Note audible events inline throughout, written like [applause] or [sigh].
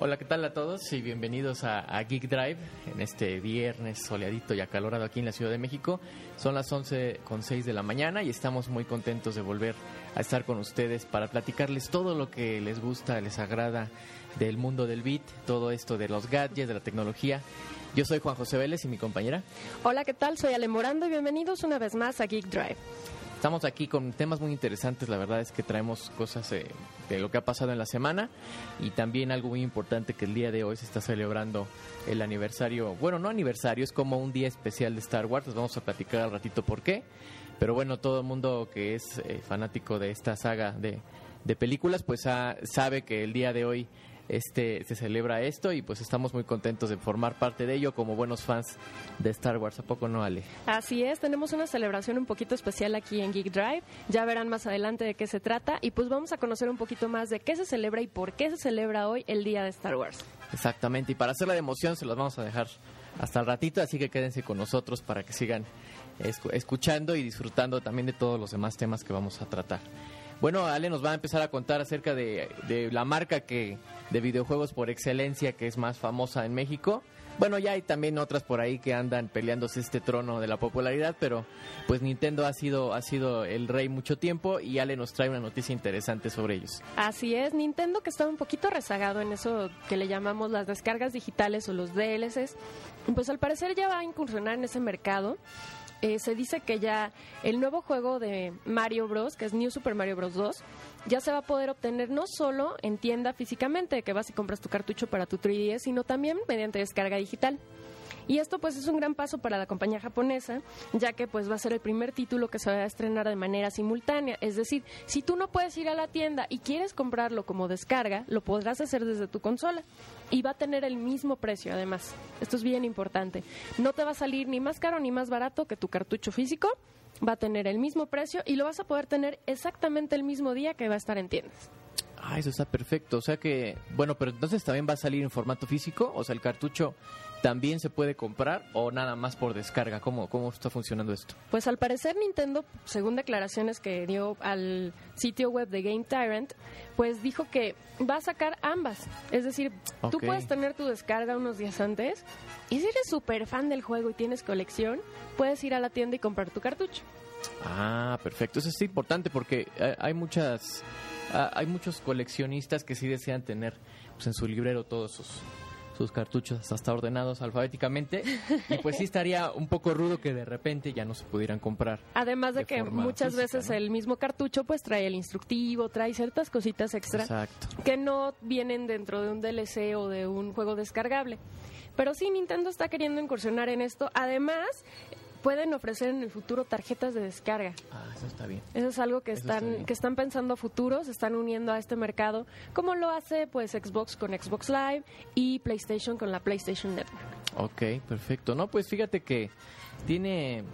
Hola, ¿qué tal a todos? Y bienvenidos a, a, Geek Drive en este viernes soleadito y acalorado aquí en la Ciudad de México. Son las 11 con 6 de la mañana y estamos muy contentos de volver a estar con ustedes para platicarles todo lo que les gusta, les agrada del mundo del beat, todo esto de los gadgets, de la tecnología. Yo soy Juan José Vélez y mi compañera. Hola, ¿qué tal? Soy Ale Morando y bienvenidos una vez más a Geek Drive. Estamos aquí con temas muy interesantes, la verdad es que traemos cosas eh, de lo que ha pasado en la semana y también algo muy importante que el día de hoy se está celebrando el aniversario, bueno, no aniversario, es como un día especial de Star Wars, les vamos a platicar al ratito por qué, pero bueno, todo el mundo que es eh, fanático de esta saga de, de películas, pues ah, sabe que el día de hoy este se celebra esto y pues estamos muy contentos de formar parte de ello como buenos fans de Star Wars. ¿A poco no, Ale? Así es, tenemos una celebración un poquito especial aquí en Geek Drive. Ya verán más adelante de qué se trata y pues vamos a conocer un poquito más de qué se celebra y por qué se celebra hoy el Día de Star Wars. Exactamente, y para hacer la emoción se los vamos a dejar hasta el ratito, así que quédense con nosotros para que sigan escuchando y disfrutando también de todos los demás temas que vamos a tratar. Bueno, Ale nos va a empezar a contar acerca de, de, la marca que de videojuegos por excelencia que es más famosa en México. Bueno, ya hay también otras por ahí que andan peleándose este trono de la popularidad, pero pues Nintendo ha sido ha sido el rey mucho tiempo y Ale nos trae una noticia interesante sobre ellos. Así es, Nintendo que estaba un poquito rezagado en eso que le llamamos las descargas digitales o los DLCs, pues al parecer ya va a incursionar en ese mercado eh, se dice que ya el nuevo juego de Mario Bros, que es New Super Mario Bros 2, ya se va a poder obtener no solo en tienda físicamente, que vas y compras tu cartucho para tu 3DS, sino también mediante descarga digital. Y esto pues es un gran paso para la compañía japonesa, ya que pues va a ser el primer título que se va a estrenar de manera simultánea. Es decir, si tú no puedes ir a la tienda y quieres comprarlo como descarga, lo podrás hacer desde tu consola. Y va a tener el mismo precio además. Esto es bien importante. No te va a salir ni más caro ni más barato que tu cartucho físico. Va a tener el mismo precio y lo vas a poder tener exactamente el mismo día que va a estar en tiendas. Ah, eso está perfecto. O sea que, bueno, pero entonces también va a salir en formato físico. O sea, el cartucho también se puede comprar o nada más por descarga. ¿Cómo, cómo está funcionando esto? Pues al parecer Nintendo, según declaraciones que dio al sitio web de Game Tyrant, pues dijo que va a sacar ambas. Es decir, tú puedes tener tu descarga unos días antes y si eres súper fan del juego y tienes colección, puedes ir a la tienda y comprar tu cartucho. Ah, perfecto. Eso es importante porque hay muchas Ah, hay muchos coleccionistas que sí desean tener pues, en su librero todos sus, sus cartuchos hasta ordenados alfabéticamente y pues sí estaría un poco rudo que de repente ya no se pudieran comprar. Además de, que muchas veces el mismo cartucho pues trae el instructivo, trae ciertas cositas extra que no vienen dentro de un DLC o de un juego descargable. Pero sí, Nintendo está queriendo incursionar en esto. Además, pueden ofrecer en el futuro tarjetas de descarga. Ah, eso está bien. Eso es algo que están que están pensando a futuro, se están uniendo a este mercado, como lo hace pues Xbox con Xbox Live y PlayStation con la PlayStation Network. Ok, perfecto. No, pues fíjate que tiene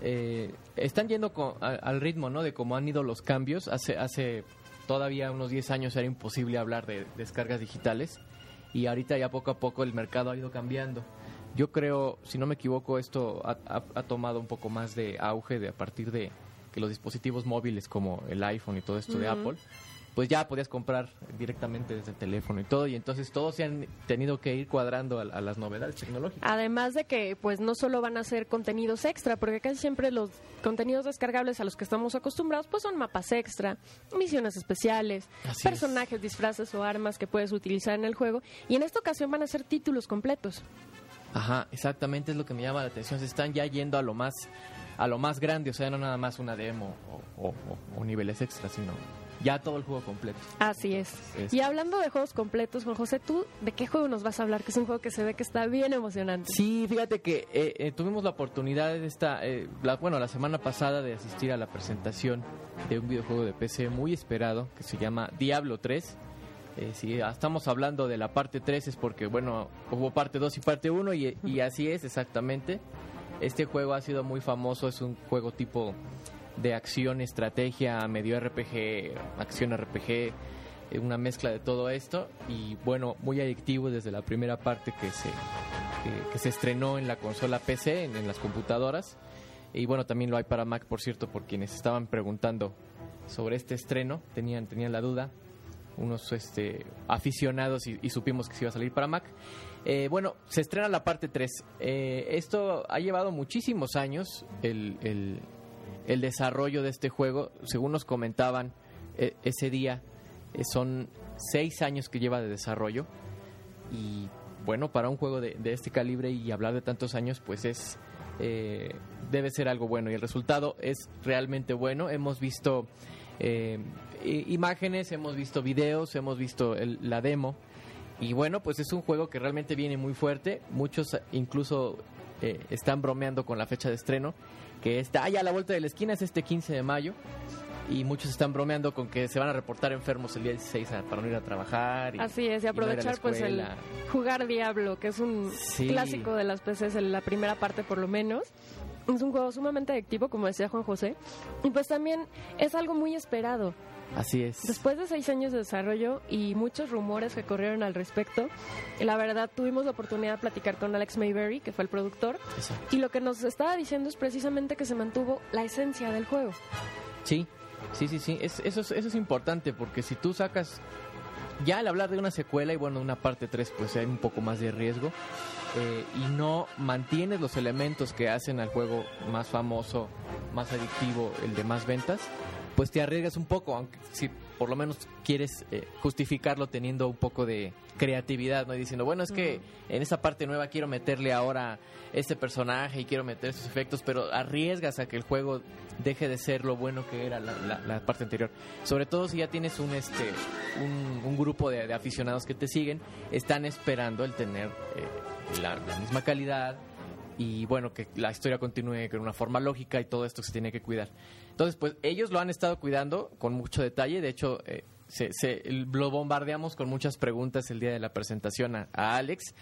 eh, están yendo al ritmo, ¿no? De cómo han ido los cambios. Hace hace todavía unos 10 años era imposible hablar de descargas digitales y ahorita ya poco a poco el mercado ha ido cambiando. Yo creo, si no me equivoco, esto ha, tomado un poco más de auge de a partir de que los dispositivos móviles como el iPhone y todo esto de Apple, pues ya podías comprar directamente desde el teléfono y todo, y entonces todos se han tenido que ir cuadrando a, las novedades tecnológicas. Además de que pues no solo van a ser contenidos extra, porque casi siempre los contenidos descargables a los que estamos acostumbrados pues son mapas extra, misiones especiales, personajes, disfraces o armas que puedes utilizar en el juego, y en esta ocasión van a ser títulos completos. Ajá, exactamente es lo que me llama la atención. Se están ya yendo a lo más a lo más grande, o sea, no nada más una demo o, niveles extras, sino ya todo el juego completo. Así es. Y hablando de juegos completos, Juan José, ¿tú de qué juego nos vas a hablar? Que es un juego que se ve que está bien emocionante. Sí, fíjate que eh, eh, tuvimos la oportunidad de esta, eh, bueno, la semana pasada de asistir a la presentación de un videojuego de PC muy esperado que se llama Diablo 3. Eh, si estamos hablando de la parte 3 es porque, bueno, hubo parte 2 y parte 1 y, y, así es exactamente. Este juego ha sido muy famoso, es un juego tipo de acción, estrategia, medio RPG, acción RPG, eh, una mezcla de todo esto y bueno, muy adictivo desde la primera parte que se, que, se estrenó en la consola PC, en, en las computadoras. Y bueno, también lo hay para Mac, por cierto, por quienes estaban preguntando sobre este estreno, tenían, tenían la duda unos este, aficionados y, supimos que se iba a salir para Mac. Eh, bueno, se estrena la parte 3. Eh, esto ha llevado muchísimos años el, el, desarrollo de este juego. Según nos comentaban ese día, son seis años que lleva de desarrollo. Y bueno, para un juego de, de este calibre y hablar de tantos años, pues es eh, debe ser algo bueno y el resultado es realmente bueno. Hemos visto eh, imágenes, hemos visto videos, hemos visto la demo y bueno, pues es un juego que realmente viene muy fuerte. Muchos incluso eh, están bromeando con la fecha de estreno, que está allá a la vuelta de la esquina, es este 15 de mayo y muchos están bromeando con que se van a reportar enfermos el día 16 para no ir a trabajar. Así es, y aprovechar pues el jugar Diablo, que es un clásico de las PCs en la primera parte por lo menos. Es un juego sumamente adictivo, como decía Juan José, y pues también es algo muy esperado. Así es. Después de seis años de desarrollo y muchos rumores que corrieron al respecto, la verdad tuvimos la oportunidad de platicar con Alex Mayberry, que fue el productor, y lo que nos estaba diciendo es precisamente que se mantuvo la esencia del juego. Sí, Sí, sí, sí, eso, es, eso es importante porque si tú sacas, ya al hablar de una secuela y bueno, una parte 3 pues hay un poco más de riesgo eh, y no mantienes los elementos que hacen al juego más famoso, más adictivo, el de más ventas, pues te arriesgas un poco, aunque si por lo menos quieres eh, justificarlo teniendo un poco de creatividad, ¿no? Y diciendo, bueno, es que en esta parte nueva quiero meterle ahora este personaje y quiero meter esos efectos, pero arriesgas a que el juego deje de ser lo bueno que era la, parte anterior. Sobre todo si ya tienes un, este, un, grupo de, aficionados que te siguen, están esperando el tener eh, la misma calidad, y bueno, que la historia continúe con una forma lógica y todo esto se tiene que cuidar. Entonces, pues ellos lo han estado cuidando con mucho detalle, de hecho, eh, se, lo bombardeamos con muchas preguntas el día de la presentación a, Alex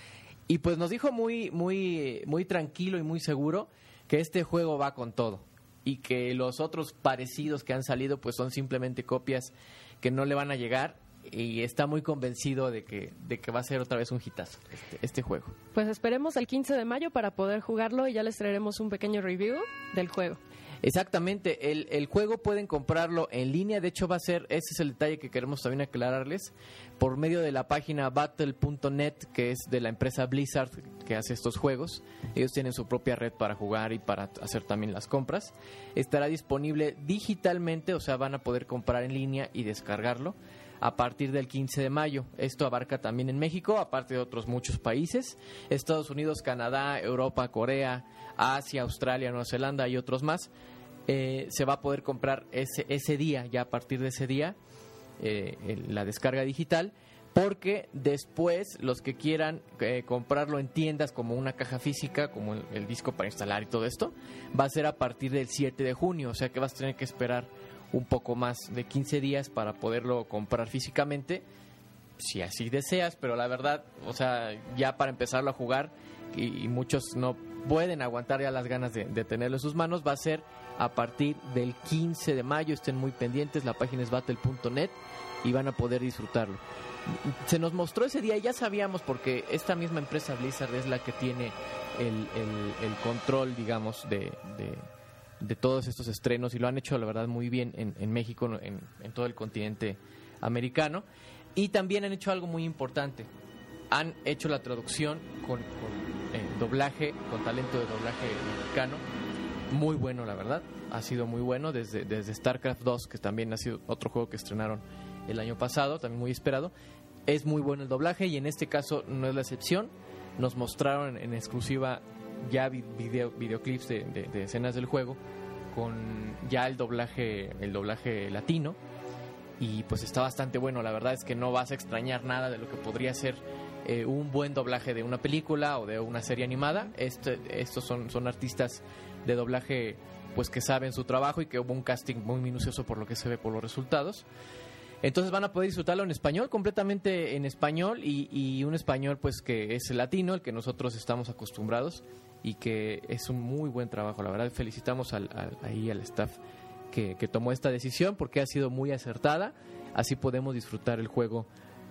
y pues nos dijo muy, muy, muy tranquilo y muy seguro que este juego va con todo y que los otros parecidos que han salido pues son simplemente copias que no le van a llegar y está muy convencido de que, de que va a ser otra vez un hitazo este, este, juego. Pues esperemos el 15 de mayo para poder jugarlo y ya les traeremos un pequeño review del juego. Exactamente, el, juego pueden comprarlo en línea, de hecho va a ser, ese es el detalle que queremos también aclararles, por medio de la página battle.net, que es de la empresa Blizzard que hace estos juegos. Ellos tienen su propia red para jugar y para hacer también las compras. Estará disponible digitalmente, o sea, van a poder comprar en línea y descargarlo a partir del 15 de mayo. Esto abarca también en México, aparte de otros muchos países, Estados Unidos, Canadá, Europa, Corea, Asia, Australia, Nueva Zelanda y otros más. Eh, se va a poder comprar ese, ese día, ya a partir de ese día, eh, la descarga digital, porque después los que quieran eh, comprarlo en tiendas como una caja física, como el, disco para instalar y todo esto, va a ser a partir del 7 de junio, o sea que vas a tener que esperar un poco más de 15 días para poderlo comprar físicamente, si así deseas, pero la verdad, o sea, ya para empezarlo a jugar, y, muchos no pueden aguantar ya las ganas de, tenerlo en sus manos, va a ser a partir del 15 de mayo, estén muy pendientes, la página es battle.net y van a poder disfrutarlo. Se nos mostró ese día, ya sabíamos porque esta misma empresa Blizzard es la que tiene el, control, digamos, de todos estos estrenos y lo han hecho, la verdad, muy bien en, México, en, todo el continente americano. Y también han hecho algo muy importante. Han hecho la traducción con, con eh, doblaje, con talento de doblaje mexicano. Muy bueno, la verdad. Ha sido muy bueno desde, desde StarCraft 2, que también ha sido otro juego que estrenaron el año pasado, también muy esperado. Es muy bueno el doblaje y en este caso no es la excepción. Nos mostraron en exclusiva ya video, videoclips de, escenas del juego con ya el doblaje el doblaje latino y pues está bastante bueno la verdad es que no vas a extrañar nada de lo que podría ser eh, un buen doblaje de una película o de una serie animada este, estos son, son artistas de doblaje pues que saben su trabajo y que hubo un casting muy minucioso por lo que se ve por los resultados entonces van a poder disfrutarlo en español, completamente en español y, un español pues que es latino, el que nosotros estamos acostumbrados y que es un muy buen trabajo. La verdad felicitamos al, ahí al staff que, tomó esta decisión porque ha sido muy acertada. Así podemos disfrutar el juego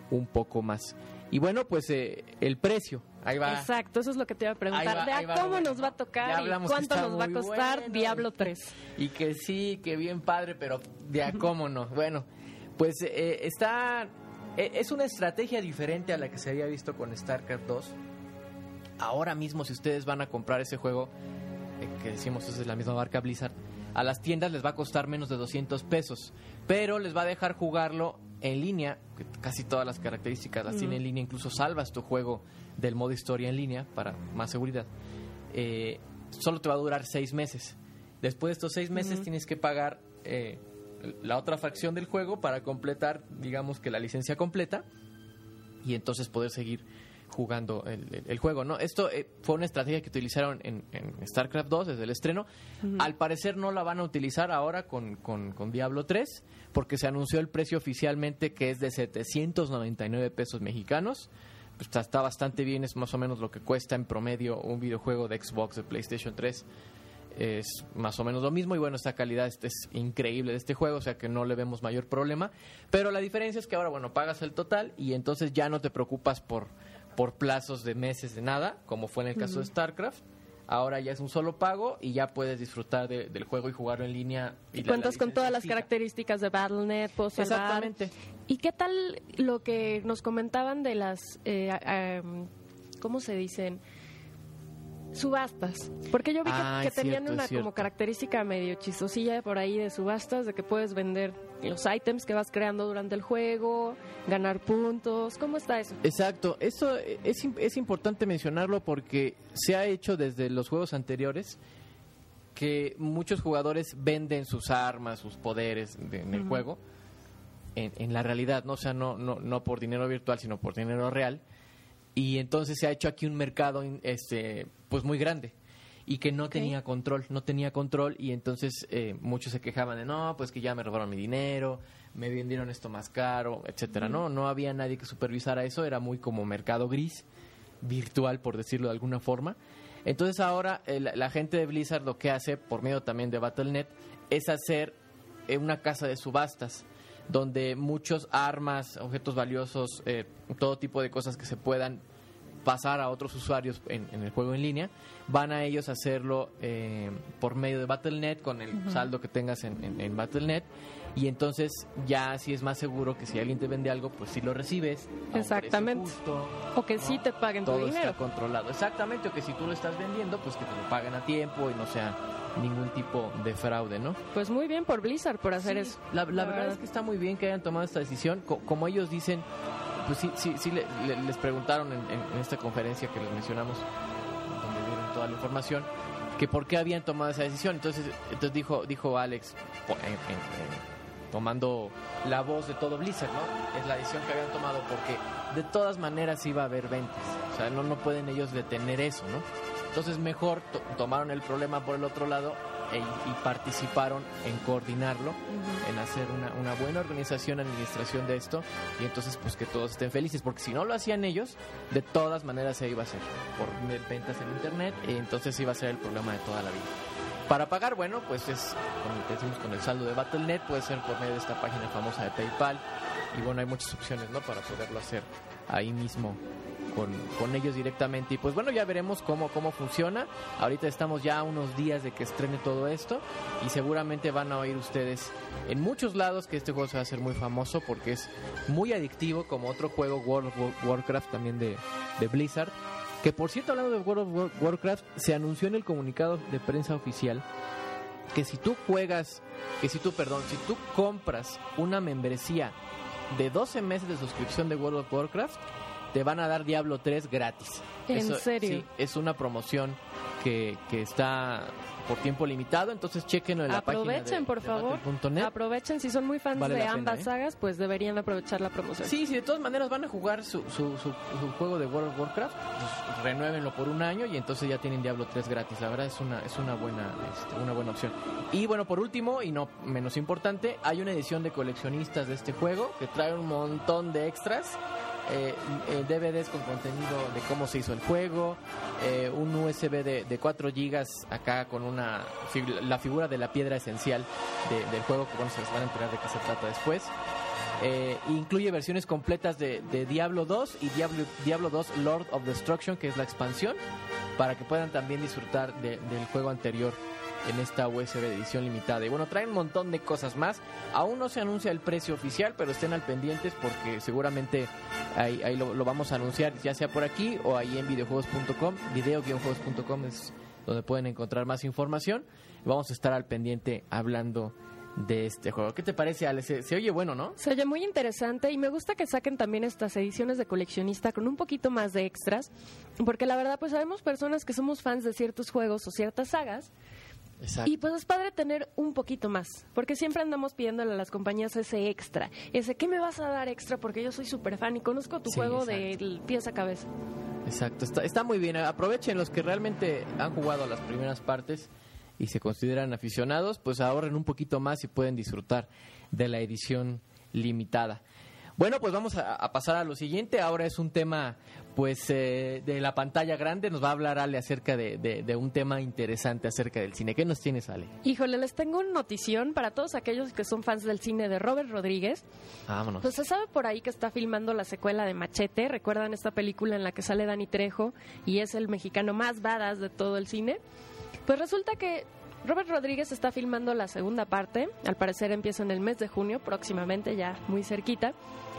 un poco más. Y bueno, pues eh, el precio, ahí va. Exacto, eso es lo que te iba a preguntar. ¿De cómo nos va a tocar y cuánto nos va a costar Diablo 3? [laughs] Y que sí, que bien padre, pero de a cómo no. Bueno, pues eh, está e- es una estrategia diferente a la que se había visto con StarCraft 2. Ahora mismo, si ustedes van a comprar ese juego, eh, que decimos es de la misma marca Blizzard, a las tiendas les va a costar menos de 200 pesos, pero les va a dejar jugarlo en línea, que casi todas las características las tiene en línea, incluso salvas tu juego del modo historia en línea para más seguridad. Eh, solo te va a durar seis meses. Después de estos seis meses tienes que pagar eh, la otra fracción del juego para completar, digamos que la licencia completa y entonces poder seguir jugando el, juego, ¿no? Esto eh, fue una estrategia que utilizaron en, en StarCraft 2 desde el estreno. Al parecer no la van a utilizar ahora con, con- con Diablo 3 porque se anunció el precio oficialmente que es de 799 pesos mexicanos. Pues está, está bastante bien, es más o menos lo que cuesta en promedio un videojuego de Xbox, de PlayStation 3 es más o menos lo mismo y bueno, esta calidad es, es increíble de este juego, o sea que no le vemos mayor problema, pero la diferencia es que ahora, bueno, pagas el total y entonces ya no te preocupas por, por plazos de meses de nada, como fue en el caso de StarCraft. Ahora ya es un solo pago y ya puedes disfrutar de- del juego y jugarlo en línea. Y la- cuentas la con todas las fija. características de Battle.net, puedo salvar. Exactamente. ¿Y qué tal lo que nos comentaban de las, eh, um, ¿cómo se dicen? Subastas. Porque yo vi que, Ah, que tenían cierto, una como característica medio chistosilla por ahí de subastas, de que puedes vender los ítems que vas creando durante el juego, ganar puntos. ¿Cómo está eso? Exacto, eso es, es importante mencionarlo porque se ha hecho desde los juegos anteriores que muchos jugadores venden sus armas, sus poderes de- en el juego, en, en la realidad, ¿no? O sea, no, no, no por dinero virtual, sino por dinero real. Y entonces se ha hecho aquí un mercado este, pues muy grande y que no tenía control, no tenía control y entonces eh, muchos se quejaban de no, pues que ya me robaron mi dinero, me vendieron esto más caro, etcétera, ¿no? No había nadie que supervisara eso, era muy como mercado gris, virtual por decirlo de alguna forma. Entonces ahora eh, la, la gente de Blizzard lo que hace por medio también de Battle.net es hacer eh, una casa de subastas donde muchos armas, objetos valiosos, eh, todo tipo de cosas que se puedan pasar a otros usuarios en, en el juego en línea, van a ellos hacerlo eh, por medio de Battle.net con el saldo que tengas en, en, en Battle.net y entonces ya si es más seguro que si alguien te vende algo, pues si lo recibes. a Exactamente. justo, O que ¿no? sí te paguen tu Todo dinero. está controlado. Exactamente, o que si tú lo estás vendiendo, pues que te lo paguen a tiempo y no sea ningún tipo de fraude, ¿no? Pues muy bien por Blizzard por hacer Sí, eso. La, la verdad es que está muy bien que hayan tomado esta decisión. Co- como ellos dicen, pues sí, sí, sí le- le- les preguntaron en, en- esta conferencia que les mencionamos, donde dieron toda la información, que por qué habían tomado esa decisión. Entonces, entonces dijo, dijo Alex, en- en- tomando la voz de todo Blizzard, ¿no? Es la decisión que habían tomado porque de todas maneras iba a haber ventas. O sea, no, no pueden ellos detener eso, ¿no? Entonces mejor to- tomaron el problema por el otro lado e- y participaron en coordinarlo, en hacer una, una buena organización, administración de esto y entonces pues que todos estén felices, porque si no lo hacían ellos, de todas maneras se iba a hacer por ventas en internet y entonces iba a ser el problema de toda la vida. Para pagar, bueno, pues es como decimos con el saldo de Battle.net, puede ser por medio de esta página famosa de PayPal y bueno, hay muchas opciones, ¿no? Para poderlo hacer ahí mismo con, con ellos directamente. Y pues bueno, ya veremos cómo, cómo funciona. Ahorita estamos ya a unos días de que estrene todo esto y seguramente van a oír ustedes en muchos lados que este juego se va a hacer muy famoso porque es muy adictivo como otro juego World of War- Warcraft también de, de Blizzard. Que por cierto, hablando de World of War- Warcraft, se anunció en el comunicado de prensa oficial que si tú juegas, que si tú, perdón, si tú compras una membresía de 12 meses de suscripción de World of Warcraft, te van a dar Diablo 3 gratis. ¿En serio? Sí, es una promoción que, que está por tiempo limitado, entonces chequenlo en la página Aprovechen, de, por de favor. Aprovechen, si son muy fans Vale de pena, ambas ¿eh? sagas, pues deberían aprovechar la promoción. Sí, sí, de todas maneras van a jugar su, su, su, su juego de World of Warcraft, pues renuévenlo por un año y entonces ya tienen Diablo 3 gratis. La verdad es una, es una buena, este, una buena opción. Y bueno, por último, y no menos importante, hay una edición de coleccionistas de este juego que trae un montón de extras. Eh, eh, DVDs con contenido de cómo se hizo el juego, eh, un USB de, de 4 GB acá con una la figura de la piedra esencial de- del juego, que bueno, se les van a enterar de qué se trata después. Incluye versiones completas de, de Diablo 2 y Diablo, Diablo 2 Lord of Destruction, que es la expansión, para que puedan también disfrutar de- del juego anterior en esta USB edición limitada. Y bueno, traen un montón de cosas más. Aún no se anuncia el precio oficial, pero estén al pendientes porque seguramente ahí, ahí lo, lo vamos a anunciar, ya sea por aquí o ahí en videojuegos.com. Video-juegos.com es donde pueden encontrar más información. Vamos a estar al pendiente hablando de este juego. ¿Qué te parece, Ale? Se, se, oye bueno, ¿no? Se oye muy interesante y me gusta que saquen también estas ediciones de coleccionista con un poquito más de extras, porque la verdad pues sabemos personas que somos fans de ciertos juegos o ciertas sagas. Exacto. Y pues es padre tener un poquito más, porque siempre andamos pidiéndole a las compañías ese extra, ese ¿qué me vas a dar extra? Porque yo soy súper fan y conozco tu sí, juego de pies a cabeza. Exacto, está, está muy bien. Aprovechen los que realmente han jugado las primeras partes y se consideran aficionados, pues ahorren un poquito más y pueden disfrutar de la edición limitada. Bueno, pues vamos a, a pasar a lo siguiente. Ahora es un tema, pues, eh, de la pantalla grande. Nos va a hablar Ale acerca de, de, de, un tema interesante acerca del cine. ¿Qué nos tienes, Ale? Híjole, les tengo una notición para todos aquellos que son fans del cine de Robert Rodríguez. Vámonos. Pues se sabe por ahí que está filmando la secuela de Machete. ¿Recuerdan esta película en la que sale Dani Trejo y es el mexicano más badass de todo el cine? Pues resulta que Robert Rodríguez está filmando la segunda parte, al parecer empieza en el mes de junio, próximamente ya muy cerquita,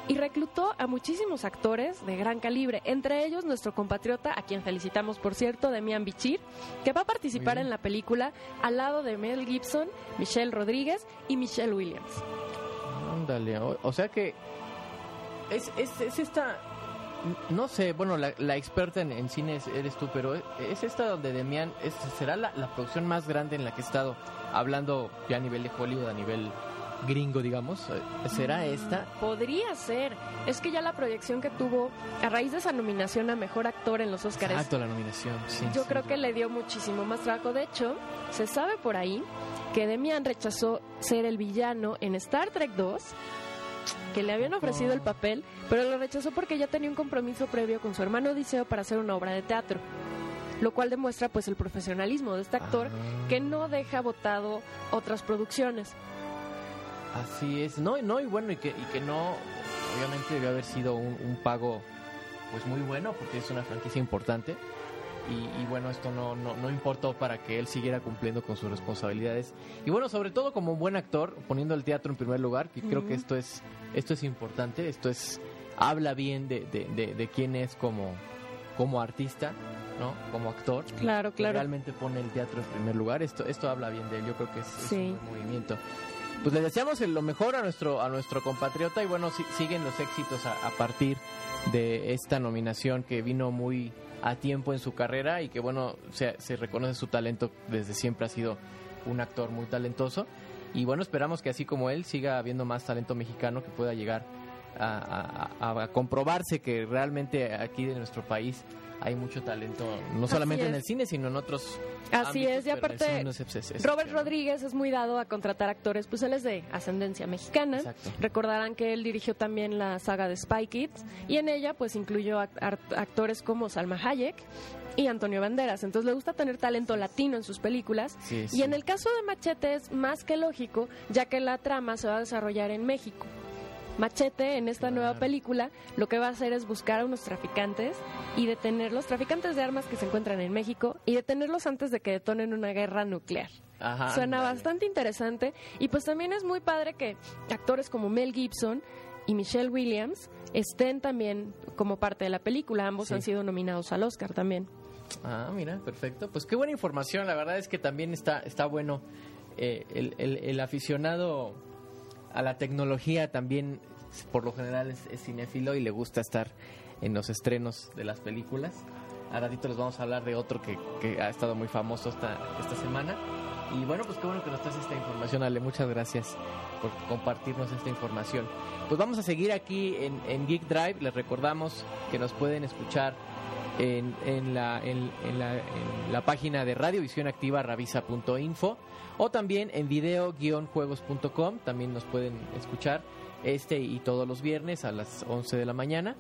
y reclutó a muchísimos actores de gran calibre, entre ellos nuestro compatriota, a quien felicitamos por cierto, Demian Bichir, que va a participar en la película al lado de Mel Gibson, Michelle Rodríguez y Michelle Williams. Ándale, o, o, sea que es, es, es esta no sé, bueno, la, la experta en, en, cine eres tú, pero es esta donde Demian es, será la, la, producción más grande en la que he estado hablando ya a nivel de Hollywood, a nivel gringo, digamos. ¿Será esta? Podría ser. Es que ya la proyección que tuvo a raíz de esa nominación a mejor actor en los Oscars. Exacto, la nominación, sí. Yo sí, creo sí. que le dio muchísimo más trabajo. De hecho, se sabe por ahí que Demian rechazó ser el villano en Star Trek 2 que le habían ofrecido el papel, pero lo rechazó porque ya tenía un compromiso previo con su hermano Odiseo para hacer una obra de teatro. Lo cual demuestra pues el profesionalismo de este actor ah. que no deja votado otras producciones. Así es, no, no y bueno y que, y que no, obviamente debió haber sido un, un pago pues muy bueno porque es una franquicia importante y, y, bueno, esto no, no, no, importó para que él siguiera cumpliendo con sus responsabilidades. Y bueno, sobre todo como un buen actor, poniendo el teatro en primer lugar, que uh -huh. creo que esto es, esto es importante, esto es, habla bien de, de, de, de quién es como, como artista. ¿no? Como actor. Claro, claro. realmente pone el teatro en primer lugar. Esto, esto habla bien de él. Yo creo que es, sí. es un movimiento. Pues le deseamos lo mejor a nuestro, a nuestro compatriota y bueno, si, siguen los éxitos a, a partir de esta nominación que vino muy, a tiempo en su carrera y que bueno, se, se, reconoce su talento, desde siempre ha sido un actor muy talentoso. Y bueno, esperamos que así como él siga habiendo más talento mexicano que pueda llegar a, a, a comprobarse que realmente aquí de nuestro país hay mucho talento, no solamente en el cine, sino en otros. Así ámbitos, es, y aparte, es, es, es, Robert Rodríguez es muy dado a contratar actores, pues él es de ascendencia mexicana. Exacto. Recordarán que él dirigió también la saga de Spy Kids, y en ella, pues incluyó actores como Salma Hayek y Antonio Banderas. Entonces le gusta tener talento latino en sus películas. Sí, sí. Y en el caso de Machete es más que lógico, ya que la trama se va a desarrollar en México. Machete en esta nueva película lo que va a hacer es buscar a unos traficantes y detenerlos, traficantes de armas que se encuentran en México y detenerlos antes de que detonen una guerra nuclear. Ajá, Suena bastante interesante y pues también es muy padre que actores como Mel Gibson y Michelle Williams estén también como parte de la película. Ambos sí. han sido nominados al Oscar también. Ah, mira, perfecto. Pues qué buena información. La verdad es que también está, está bueno eh, el, el, el aficionado a la tecnología también por lo general es, cinéfilo y le gusta estar en los estrenos de las películas. A ratito les vamos a hablar de otro que, que ha estado muy famoso esta, esta semana. Y bueno, pues qué bueno que nos traes esta información, Ale. Muchas gracias por compartirnos esta información. Pues vamos a seguir aquí en, en Geek Drive. Les recordamos que nos pueden escuchar en, en, la, en, la, la página de Radiovisión Activa, ravisa.info, o también en video-juegos.com. También nos pueden escuchar este y todos los viernes a las 11 de la mañana.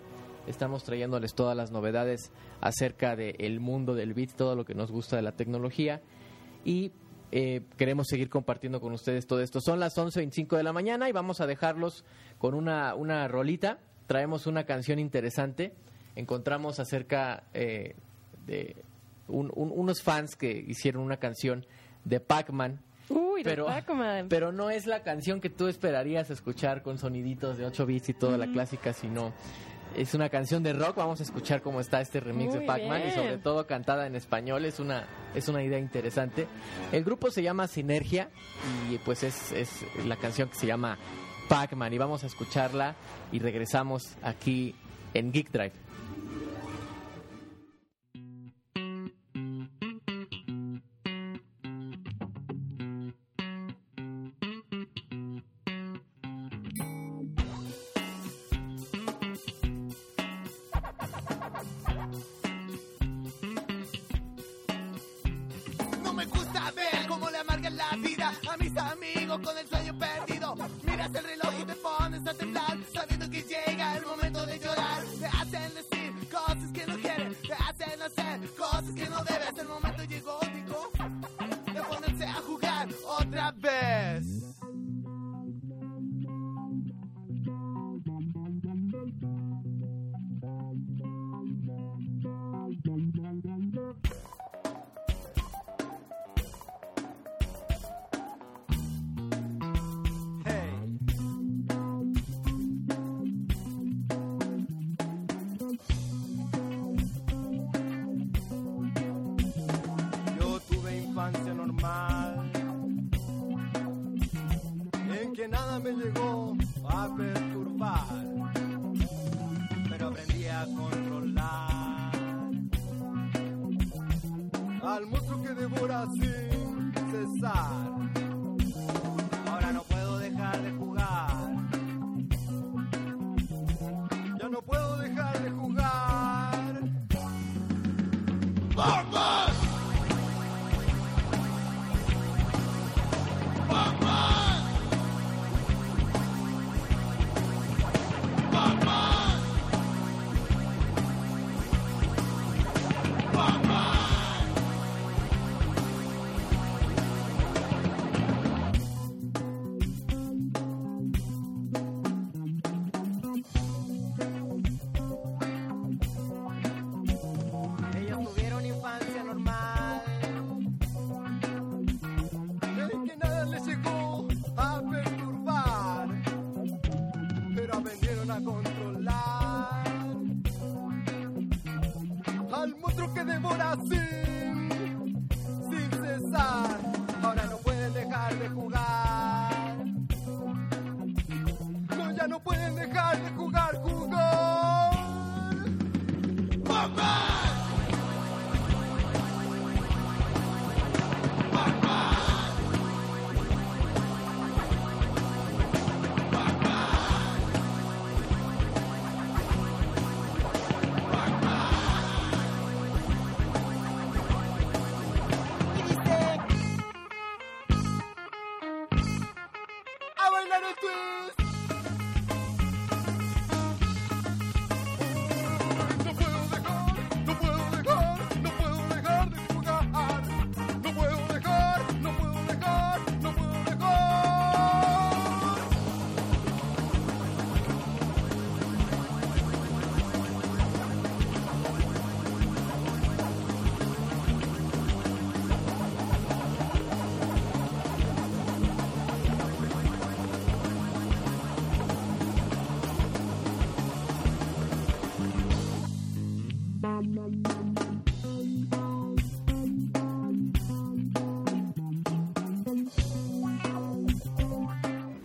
Estamos trayéndoles todas las novedades acerca del el mundo del bit, todo lo que nos gusta de la tecnología. Y eh, queremos seguir compartiendo con ustedes todo esto. Son las 11.25 de la mañana y vamos a dejarlos con una, una rolita. Traemos una canción interesante. Encontramos acerca eh, de un, unos fans que hicieron una canción de Pac-Man. Uy, de Pero, Pac-Man. pero no es la canción que tú esperarías escuchar con soniditos de 8 bits y toda la clásica, sino es una canción de rock. Vamos a escuchar cómo está este remix de Pac-Man y sobre todo cantada en español. Es una, es una idea interesante. El grupo se llama Sinergia y pues es, es la canción que se llama Pac-Man y vamos a escucharla y regresamos aquí en Geek Drive. Al monstruo que devora sin cesar.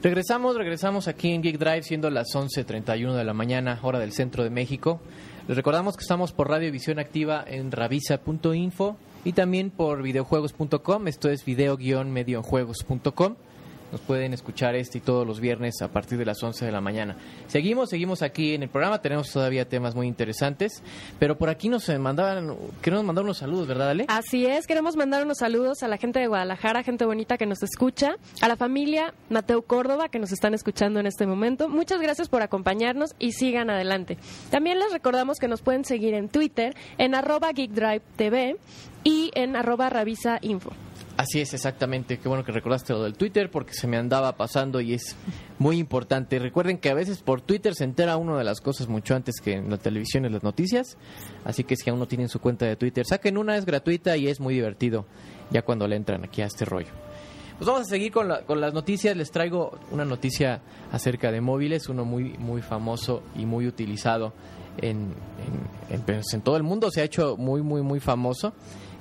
Regresamos, regresamos aquí en Geek Drive siendo las 11.31 de la mañana, hora del centro de México. Les recordamos que estamos por Radio Visión Activa en ravisa.info y también por videojuegos.com, esto es video-mediojuegos.com. Nos pueden escuchar este y todos los viernes a partir de las 11 de la mañana. Seguimos, seguimos aquí en el programa, tenemos todavía temas muy interesantes, pero por aquí nos mandaban, queremos mandar unos saludos, ¿verdad, Ale? Así es, queremos mandar unos saludos a la gente de Guadalajara, gente bonita que nos escucha, a la familia Mateo Córdoba que nos están escuchando en este momento. Muchas gracias por acompañarnos y sigan adelante. También les recordamos que nos pueden seguir en Twitter en arroba GeekDrive TV y en arroba Ravisa Info. Así es, exactamente. Qué bueno que recordaste lo del Twitter porque se me andaba pasando y es muy importante. Recuerden que a veces por Twitter se entera uno de las cosas mucho antes que en la televisión y en las noticias. Así que si aún no tienen su cuenta de Twitter, saquen una, es gratuita y es muy divertido. ya cuando le entran aquí a este rollo. Pues vamos a seguir con, con las noticias. Les traigo una noticia acerca de móviles, uno muy, muy famoso y muy utilizado en, en, pues, en, todo el mundo. Se ha hecho muy, muy, muy famoso,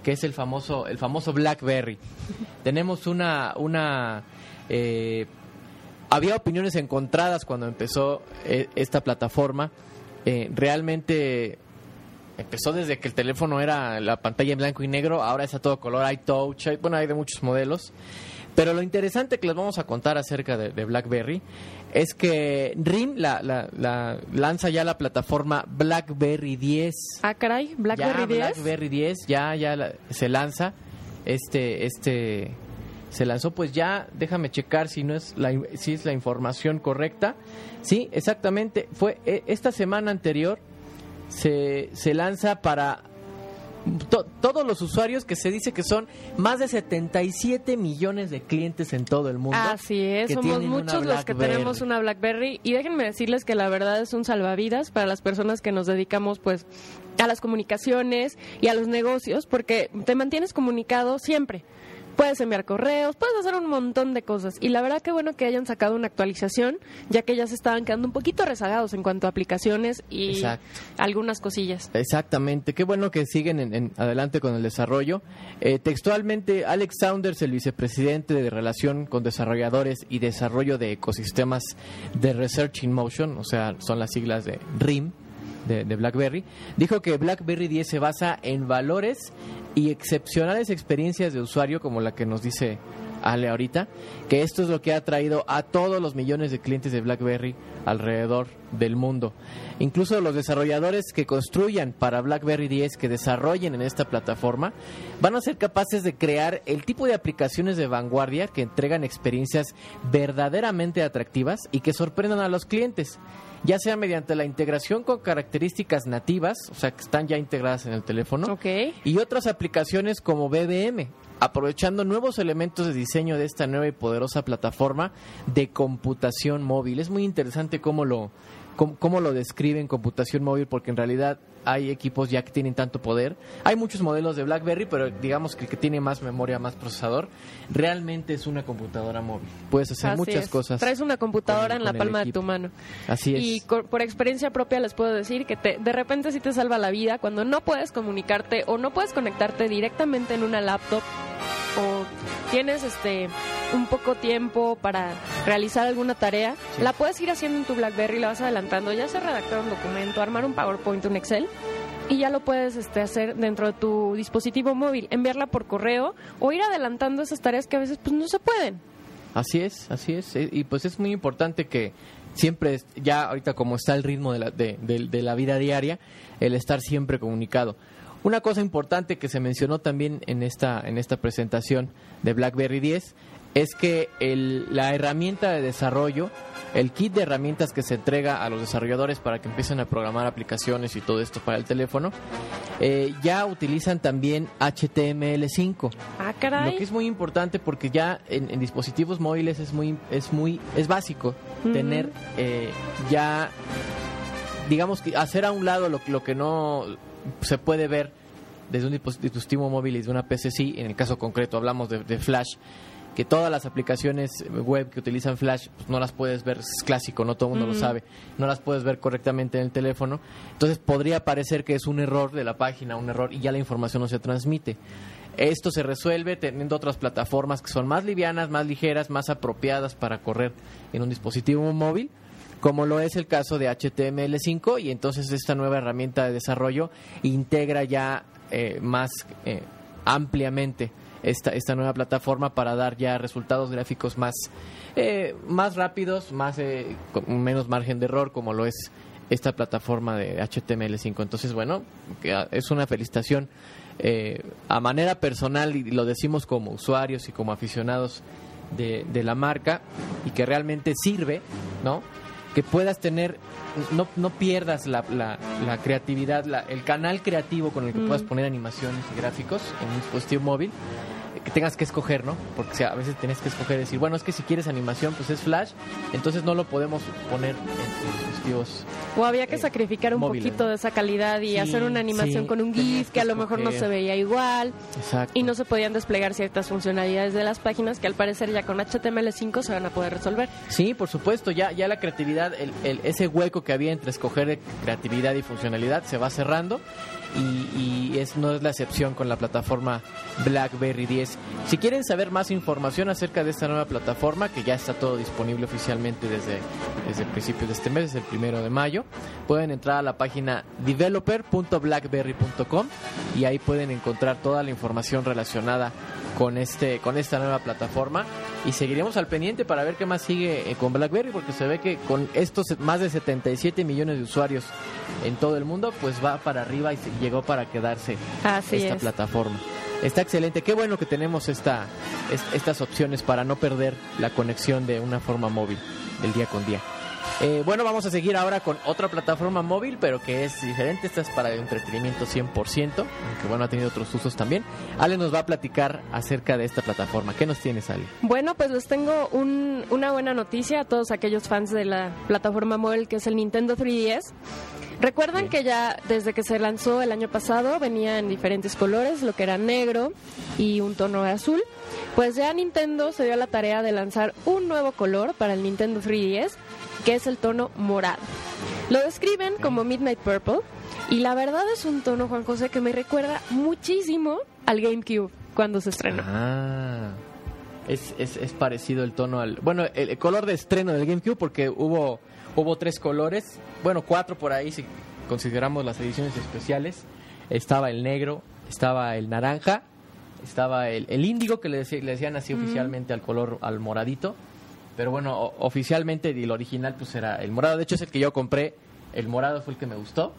que es el famoso, el famoso BlackBerry. Tenemos una, una eh, había opiniones encontradas cuando empezó eh, esta plataforma. Eh, realmente empezó desde que el teléfono era la pantalla en blanco y negro, ahora es a todo color, hay touch, hay, bueno, hay de muchos modelos. Pero lo interesante que les vamos a contar acerca de, BlackBerry es que RIM la, la, lanza ya la plataforma BlackBerry 10. Ah, caray, BlackBerry 10. BlackBerry 10 ya, ya se lanza este, este, se lanzó, pues ya déjame checar si no es la, si es la información correcta. Sí, exactamente. Fue e, esta semana anterior se, se lanza para todos los usuarios que se dice que son más de 77 millones de clientes en todo el mundo. Así es, somos muchos los que tenemos una BlackBerry y déjenme decirles que la verdad es un salvavidas para las personas que nos dedicamos pues a las comunicaciones y a los negocios porque te mantienes comunicado siempre puedes enviar correos, puedes hacer un montón de cosas. Y la verdad que bueno que hayan sacado una actualización, ya que ya se estaban quedando un poquito rezagados en cuanto a aplicaciones y algunas cosillas. Exactamente, qué bueno que siguen en, adelante con el desarrollo. Eh, textualmente, Alex Saunders, el vicepresidente de Relación con Desarrolladores y Desarrollo de Ecosistemas de Research in Motion, o sea, son las siglas de RIM, de, BlackBerry, dijo que BlackBerry 10 se basa en valores y excepcionales experiencias de usuario como la que nos dice Ale ahorita, que esto es lo que ha traído a todos los millones de clientes de BlackBerry alrededor del mundo. Incluso los desarrolladores que construyan para BlackBerry 10, que desarrollen en esta plataforma, van a ser capaces de crear el tipo de aplicaciones de vanguardia que entregan experiencias verdaderamente atractivas y que sorprendan a los clientes ya sea mediante la integración con características nativas, o sea, que están ya integradas en el teléfono, y otras aplicaciones como BBM, aprovechando nuevos elementos de diseño de esta nueva y poderosa plataforma de computación móvil. Es muy interesante cómo lo, cómo, lo describen computación móvil, porque en realidad hay equipos ya que tienen tanto poder. Hay muchos modelos de BlackBerry, pero digamos que el que tiene más memoria, más procesador, realmente es una computadora móvil. Puedes hacer muchas cosas. Traes una computadora en la palma de tu mano. Así es. Y por experiencia propia les puedo decir que te, de repente sí te salva la vida cuando no puedes comunicarte o no puedes conectarte directamente en una laptop o tienes este un poco tiempo para realizar alguna tarea, la puedes ir haciendo en tu BlackBerry, la vas adelantando, ya sea redactar un documento, armar un PowerPoint, un Excel, y ya lo puedes este, hacer dentro de tu dispositivo móvil, enviarla por correo o ir adelantando esas tareas que a veces pues no se pueden. Así es, así es, eh, y pues es muy importante que siempre, ya ahorita como está el ritmo de la, de, de la vida diaria, el estar siempre comunicado. Una cosa importante que se mencionó también en esta, en esta presentación de BlackBerry 10 es que la herramienta de desarrollo, el kit de herramientas que se entrega a los desarrolladores para que empiecen a programar aplicaciones y todo esto para el teléfono, eh, ya utilizan también HTML5. Ah, caray. Lo que es muy importante porque ya en, dispositivos móviles es muy, es muy, es básico tener eh, ya, digamos que hacer a un lado lo, lo que no se puede ver desde un dispositivo móvil y de una PC, sí, en el caso concreto hablamos de, Flash, que todas las aplicaciones web que utilizan Flash pues, no las puedes ver, es clásico, no todo el mundo lo sabe, no las puedes ver correctamente en el teléfono, entonces podría parecer que es un error de la página, un error y ya la información no se transmite. Esto se resuelve teniendo otras plataformas que son más livianas, más ligeras, más apropiadas para correr en un dispositivo móvil como lo es el caso de HTML5 y entonces esta nueva herramienta de desarrollo integra ya eh, más eh, ampliamente esta, esta nueva plataforma para dar ya resultados gráficos más, eh, más rápidos, más con menos margen de error como lo es esta plataforma de HTML5. Entonces, bueno, es una felicitación a manera personal y lo decimos como usuarios y como aficionados de, de la marca y que realmente sirve, ¿no? que puedas tener, no, no pierdas la, la, la creatividad, la- el canal creativo con el que Mm. puedas poner animaciones y gráficos en un dispositivo móvil, eh, que tengas que escoger, ¿no? Porque o sea, a veces tienes que escoger, decir, bueno, es que si quieres animación, pues es flash, entonces no lo podemos poner en, en dispositivos. O había que eh, sacrificar un móviles, poquito de esa calidad y Sí, hacer una animación sí, con un GIF que que a lo mejor no se veía igual Exacto. y no se podían desplegar ciertas funcionalidades de las páginas que al parecer ya con HTML5 se van a poder resolver. Sí, por supuesto, ya, ya la creatividad, el, el- ese hueco que había entre escoger creatividad y funcionalidad se va cerrando y, y es, no es la excepción con la plataforma BlackBerry 10. Si quieren saber más información acerca de esta nueva plataforma, que ya está todo disponible oficialmente desde, desde principios de este mes, desde el primero de mayo, pueden entrar a la página developer.blackberry.com y ahí pueden encontrar toda la información relacionada con este con esta nueva plataforma y seguiremos al pendiente para ver qué más sigue eh, con BlackBerry porque se ve que con estos más de 77 millones de usuarios en todo el mundo pues va para arriba y se- llegó para quedarse Así esta es. plataforma. Está excelente, qué bueno que tenemos esta es- estas opciones para no perder la conexión de una forma móvil del día con día. Eh, bueno, vamos a seguir ahora con otra plataforma móvil, pero que es diferente. Esta es para el entretenimiento 100%, aunque bueno, ha tenido otros usos también. Ale nos va a platicar acerca de esta plataforma. ¿Qué nos tienes, Ale? Bueno, pues les tengo un- una buena noticia a todos aquellos fans de la plataforma móvil que es el Nintendo 3DS. Recuerdan que ya desde que se lanzó el año pasado venía en diferentes colores, lo que era negro y un tono azul. Pues ya Nintendo se dio a la tarea de lanzar un nuevo color para el Nintendo 3DS, que es el tono morado. Lo describen como Midnight Purple y la verdad es un tono, Juan José, que me recuerda muchísimo al GameCube cuando se estrenó. Ah, es, es, es parecido el tono al... Bueno, el, el color de estreno del GameCube porque hubo, hubo tres colores, bueno, cuatro por ahí si consideramos las ediciones especiales. Estaba el negro, estaba el naranja, estaba el, el índigo que le, le decían así oficialmente al color, al moradito. Pero bueno, o- oficialmente y el original pues era el morado. De hecho es el que yo compré. El morado fue el que me gustó.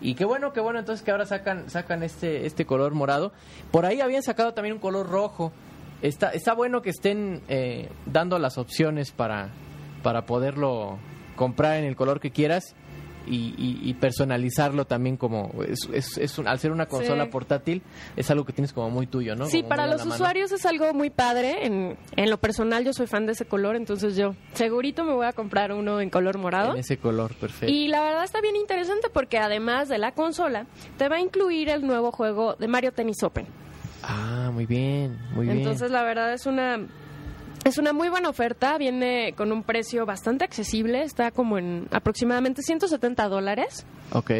Y qué bueno, qué bueno entonces que ahora sacan sacan este este color morado. Por ahí habían sacado también un color rojo. Está está bueno que estén eh, dando las opciones para para poderlo comprar en el color que quieras y, y- y personalizarlo también como es, es, es un- al ser una consola Sí. portátil es algo que tienes como muy tuyo, ¿no? Sí, Como para los mano. usuarios es algo muy padre. En, en lo personal, yo soy fan de ese color, entonces yo segurito me voy a comprar uno en color morado. en ese color perfecto. Y la verdad está bien interesante porque además de la consola, te va a incluir el nuevo juego de Mario Tennis Open. Ah, muy bien, muy bien. Entonces, la verdad es una es una muy buena oferta, viene con un precio bastante accesible, está como en aproximadamente 170 dólares. Ok.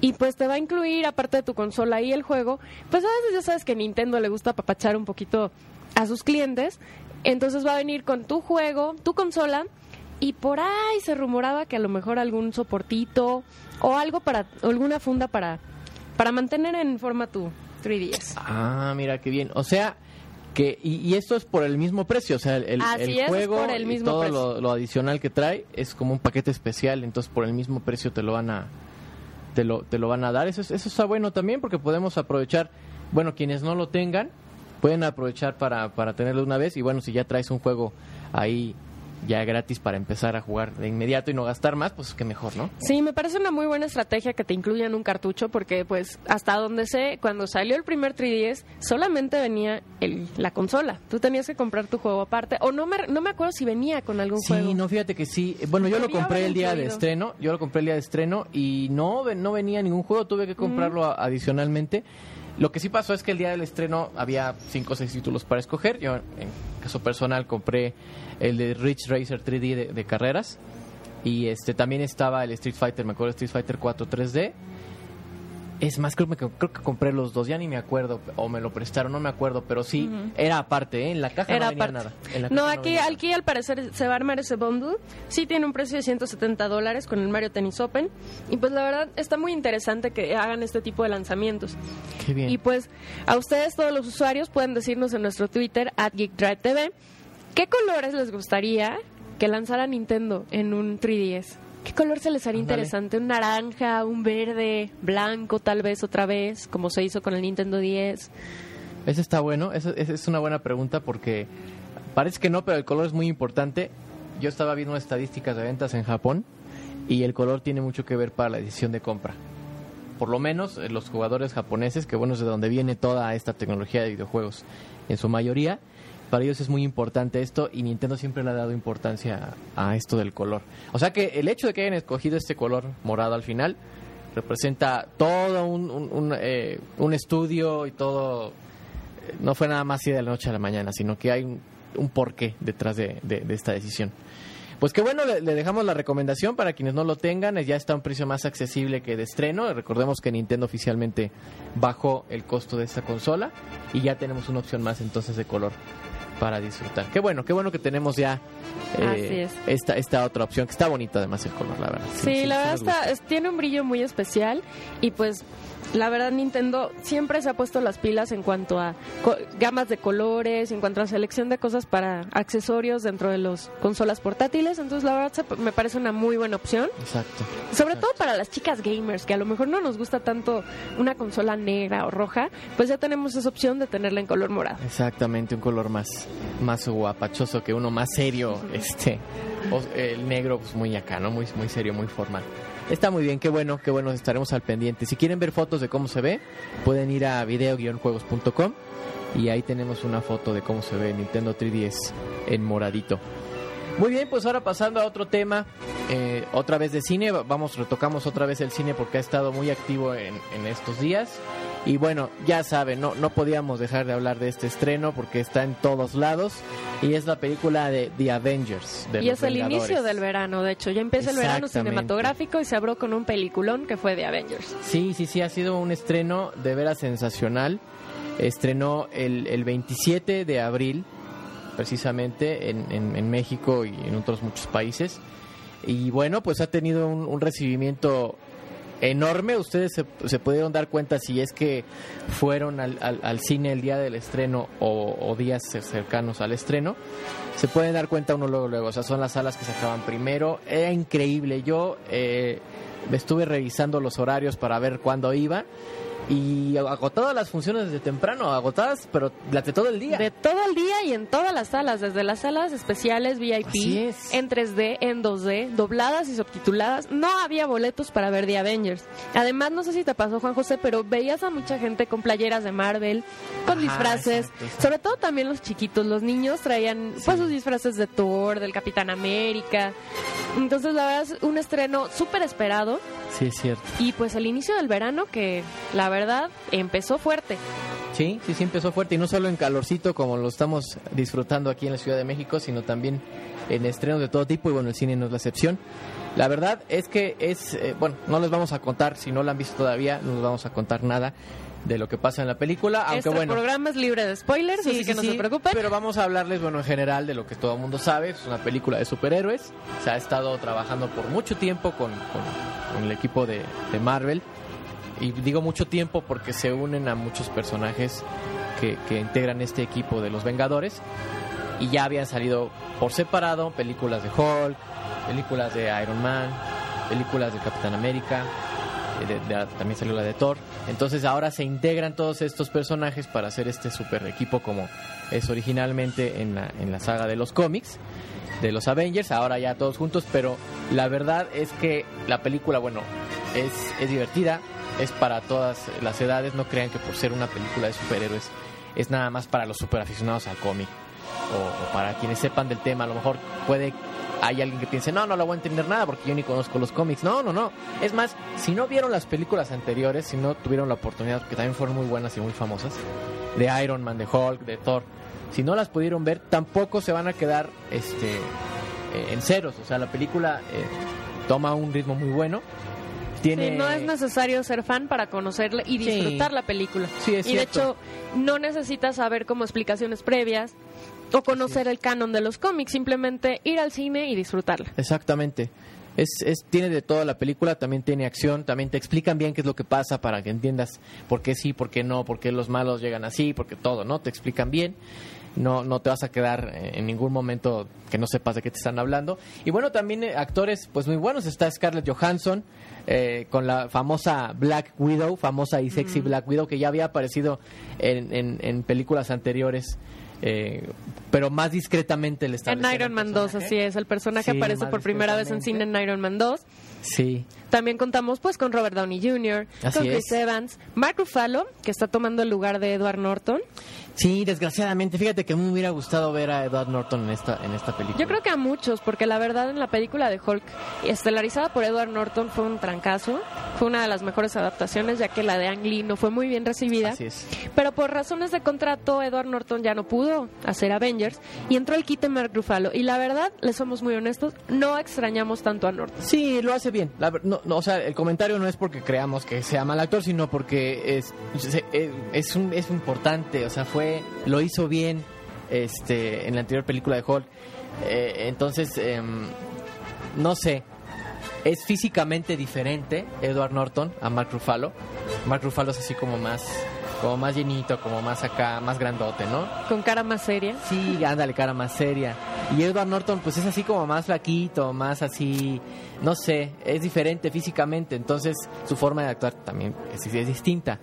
Y pues te va a incluir, aparte de tu consola y el juego, pues a veces ya sabes que Nintendo le gusta apapachar un poquito a sus clientes. Entonces va a venir con tu juego, tu consola, y por ahí se rumoraba que a lo mejor algún soportito o algo para, alguna funda para, para mantener en forma tu 3DS. Ah, mira qué bien. O sea, que y, y esto es por el mismo precio, o sea, el, es, juego y todo lo, lo adicional que trae es como un paquete especial, entonces por el mismo precio te lo van a te lo te lo van a dar. Eso es- eso está bueno también porque podemos aprovechar, bueno, quienes no lo tengan pueden aprovechar para para tenerlo una vez y bueno, si ya traes un juego ahí ya gratis para empezar a jugar de inmediato y no gastar más, pues qué mejor, ¿no? Sí, me parece una muy buena estrategia que te incluyan un cartucho porque pues hasta donde sé, cuando salió el primer 3DS solamente venía el, la consola. Tú tenías que comprar tu juego aparte o no me, no me acuerdo si venía con algún Sí, juego. no, fíjate que sí. Bueno, yo lo compré el día de estreno. Yo lo compré el día de estreno y no, no venía ningún juego. Tuve que comprarlo adicionalmente. Lo que sí pasó es que el día del estreno había cinco o seis títulos para escoger. Yo, en caso personal, compré el de Rich Racer 3D de, de carreras. Y este también estaba el Street Fighter, me acuerdo, Street Fighter 4 3D. Es más, creo, que- creo que compré los dos, ya ni me acuerdo, o me lo prestaron, no me acuerdo, pero sí, era aparte, ¿eh? en la caja Era no venía aparte. nada. En la No, aquí, venía nada. aquí al parecer se va a armar ese bundle. Sí tiene un precio de 170 dólares con el Mario Tennis Open. Y pues la verdad está muy interesante que hagan este tipo de lanzamientos. Qué bien. Y pues a ustedes, todos los usuarios, pueden decirnos en nuestro Twitter, at GeekDriveTV, ¿qué colores les gustaría que lanzara Nintendo en un 3DS? ¿Qué color se les haría interesante? ¿Un naranja, un verde, blanco tal vez otra vez, como se hizo con el Nintendo 10? Eso está bueno, eso, es una buena pregunta porque parece que no, pero el color es muy importante. yo estaba viendo estadísticas de ventas en Japón y el color tiene mucho que ver para la decisión de compra. Por lo menos eh, los jugadores japoneses, que bueno es de donde viene toda esta tecnología de videojuegos, en su mayoría, para ellos es muy importante esto y Nintendo siempre le ha dado importancia a, esto del color. O sea que el hecho de que hayan escogido este color morado al final representa todo un, un, eh, estudio y todo... Eh, no fue nada más así de la noche a la mañana, sino que hay un, porqué detrás de, esta decisión. Pues qué bueno, le, dejamos la recomendación para quienes no lo tengan. Ya está a un precio más accesible que de estreno. Recordemos que Nintendo oficialmente bajó el costo de esta consola y ya tenemos una opción más entonces de color para disfrutar. Qué bueno, qué bueno que tenemos ya eh, esta, esta otra opción, que está bonita además el color, la verdad. Sí, la verdad está, tiene un brillo muy especial y pues la verdad Nintendo siempre se ha puesto las pilas en cuanto a gamas de colores, en cuanto a selección de cosas para accesorios dentro de las consolas portátiles. Entonces la verdad me parece una muy buena opción. Exacto. Sobre todo para las chicas gamers, que a lo mejor no nos gusta tanto una consola negra o roja, pues ya tenemos esa opción de tenerla en color morado. Exactamente, un color más, más guapachoso que uno más serio. este El negro pues muy acá, ¿no? Muy, muy serio, muy formal. Está muy bien, qué bueno, qué bueno, estaremos al pendiente. Si quieren ver fotos de cómo se ve, pueden ir a video-juegos.com y ahí tenemos una foto de cómo se ve Nintendo 3DS en moradito. Muy bien, pues ahora pasando a otro tema, eh, otra vez de cine, vamos, retocamos otra vez el cine porque ha estado muy activo en, en estos días. Y bueno, ya saben, no, no podíamos dejar de hablar de este estreno porque está en todos lados. Y es la película de The Avengers. y es el inicio del verano, de hecho. Ya empieza el verano cinematográfico y se abrió con un peliculón que fue The Avengers. Sí, sí, sí, ha sido un estreno de veras sensacional. Estrenó el, el 27 de abril, precisamente en, en, México y en otros muchos países. Y bueno, pues ha tenido un, un recibimiento enorme. Ustedes se, pudieron dar cuenta si es que fueron al, al, cine el día del estreno o, días cercanos al estreno. Se pueden dar cuenta uno luego, luego. O sea, son las salas que se acaban primero. Era increíble. Yo eh, me estuve revisando los horarios para ver cuándo iba y agotadas las funciones desde temprano, agotadas, pero las de todo el día. De todo el día y en todas las salas, desde las salas especiales VIP, en 3D, en 2D, dobladas y subtituladas. No había boletos para ver The Avengers. Además, no sé si te pasó, Juan José, pero veías a mucha gente con playeras de Marvel, con disfraces, sobre todo también los chiquitos, los niños traían pues sus disfraces de Thor, del Capitán América. Entonces, la verdad es un estreno súper esperado. Sí, es cierto. Y pues el inicio del verano que la verdad empezó fuerte. Sí, sí, sí empezó fuerte y no solo en calorcito como lo estamos disfrutando aquí en la Ciudad de México, sino también en estrenos de todo tipo y bueno, el cine no es la excepción. La verdad es que es, eh, bueno, no les vamos a contar, si no la han visto todavía, no les vamos a contar nada de lo que pasa en la película, aunque este bueno. El programa es libre de spoilers, así que no se preocupen. Pero vamos a hablarles, bueno, en general de lo que todo el mundo sabe. Es una película de superhéroes. Se ha estado trabajando por mucho tiempo con, con, el equipo de, de, Marvel. Y digo mucho tiempo porque se unen a muchos personajes que, integran este equipo de los Vengadores. Y ya habían salido por separado películas de Hulk, películas de Iron Man, películas de Capitán América, también salió la de Thor. Entonces ahora se integran todos estos personajes para hacer este super equipo como es originalmente en la, en la saga de los cómics, de los Avengers, ahora ya todos juntos, pero la verdad es que la película, bueno, es, es divertida, es para todas las edades, no crean que por ser una película de superhéroes es nada más para los super aficionados al cómic o, para quienes sepan del tema, a lo mejor puede hay alguien que piense, no, no lo voy a entender nada porque yo ni conozco los cómics. No, no, no. Es más, si no vieron las películas anteriores, si no tuvieron la oportunidad, que también fueron muy buenas y muy famosas, de Iron Man, de Hulk, de Thor, si no las pudieron ver, tampoco se van a quedar este, en ceros. O sea, la película eh, toma un ritmo muy bueno. Tiene... Sí, no es necesario ser fan para conocerla y disfrutar la película. Sí, es y de hecho, no necesitas saber como explicaciones previas o conocer el canon de los cómics, simplemente ir al cine y disfrutarla. Exactamente. Es, es, tiene de toda la película, también tiene acción, también te explican bien qué es lo que pasa para que entiendas por qué sí, por qué no, por qué los malos llegan así, porque todo, ¿no? Te explican bien. No, no te vas a quedar en ningún momento que no sepas de qué te están hablando. Y bueno, también eh, actores pues muy buenos. Está Scarlett Johansson eh, con la famosa Black Widow, famosa y sexy Black Widow, que ya había aparecido en, en películas anteriores eh, pero más discretamente le está En Iron Man 2, así es. El personaje Sí, aparece por primera vez en cine en Iron Man 2. Sí, También contamos pues con Robert Downey Jr., Así con Chris es. Evans, Mark Ruffalo, que está tomando el lugar de Edward Norton. sí, desgraciadamente, fíjate que me hubiera gustado ver a Edward Norton en esta en esta película. Yo creo que a muchos, porque la verdad en la película de Hulk, estelarizada por Edward Norton, fue un trancazo. Fue una de las mejores adaptaciones, ya que la de Ang Lee no fue muy bien recibida. Así es. Pero por razones de contrato, Edward Norton ya no pudo hacer Avengers y entró el quite Mark Ruffalo. Y la verdad, le somos muy honestos, no extrañamos tanto a Norton. Sí, lo hace bien. La no, no, o sea, el comentario no es porque creamos que sea mal actor, sino porque es, eh, es, un, es importante. O sea, fue lo hizo bien este, en la anterior película de Hulk. Eh, entonces, em, no sé. Es físicamente diferente Edward Norton a Mark Ruffalo. Mark Ruffalo es así como más, como más llenito, como más acá, más grandote, ¿no? Con cara más seria. Sí, ándale, cara más seria. Y Edward Norton, pues es así como más flaquito, más así, no sé, es diferente físicamente, entonces su forma de actuar también es, es distinta.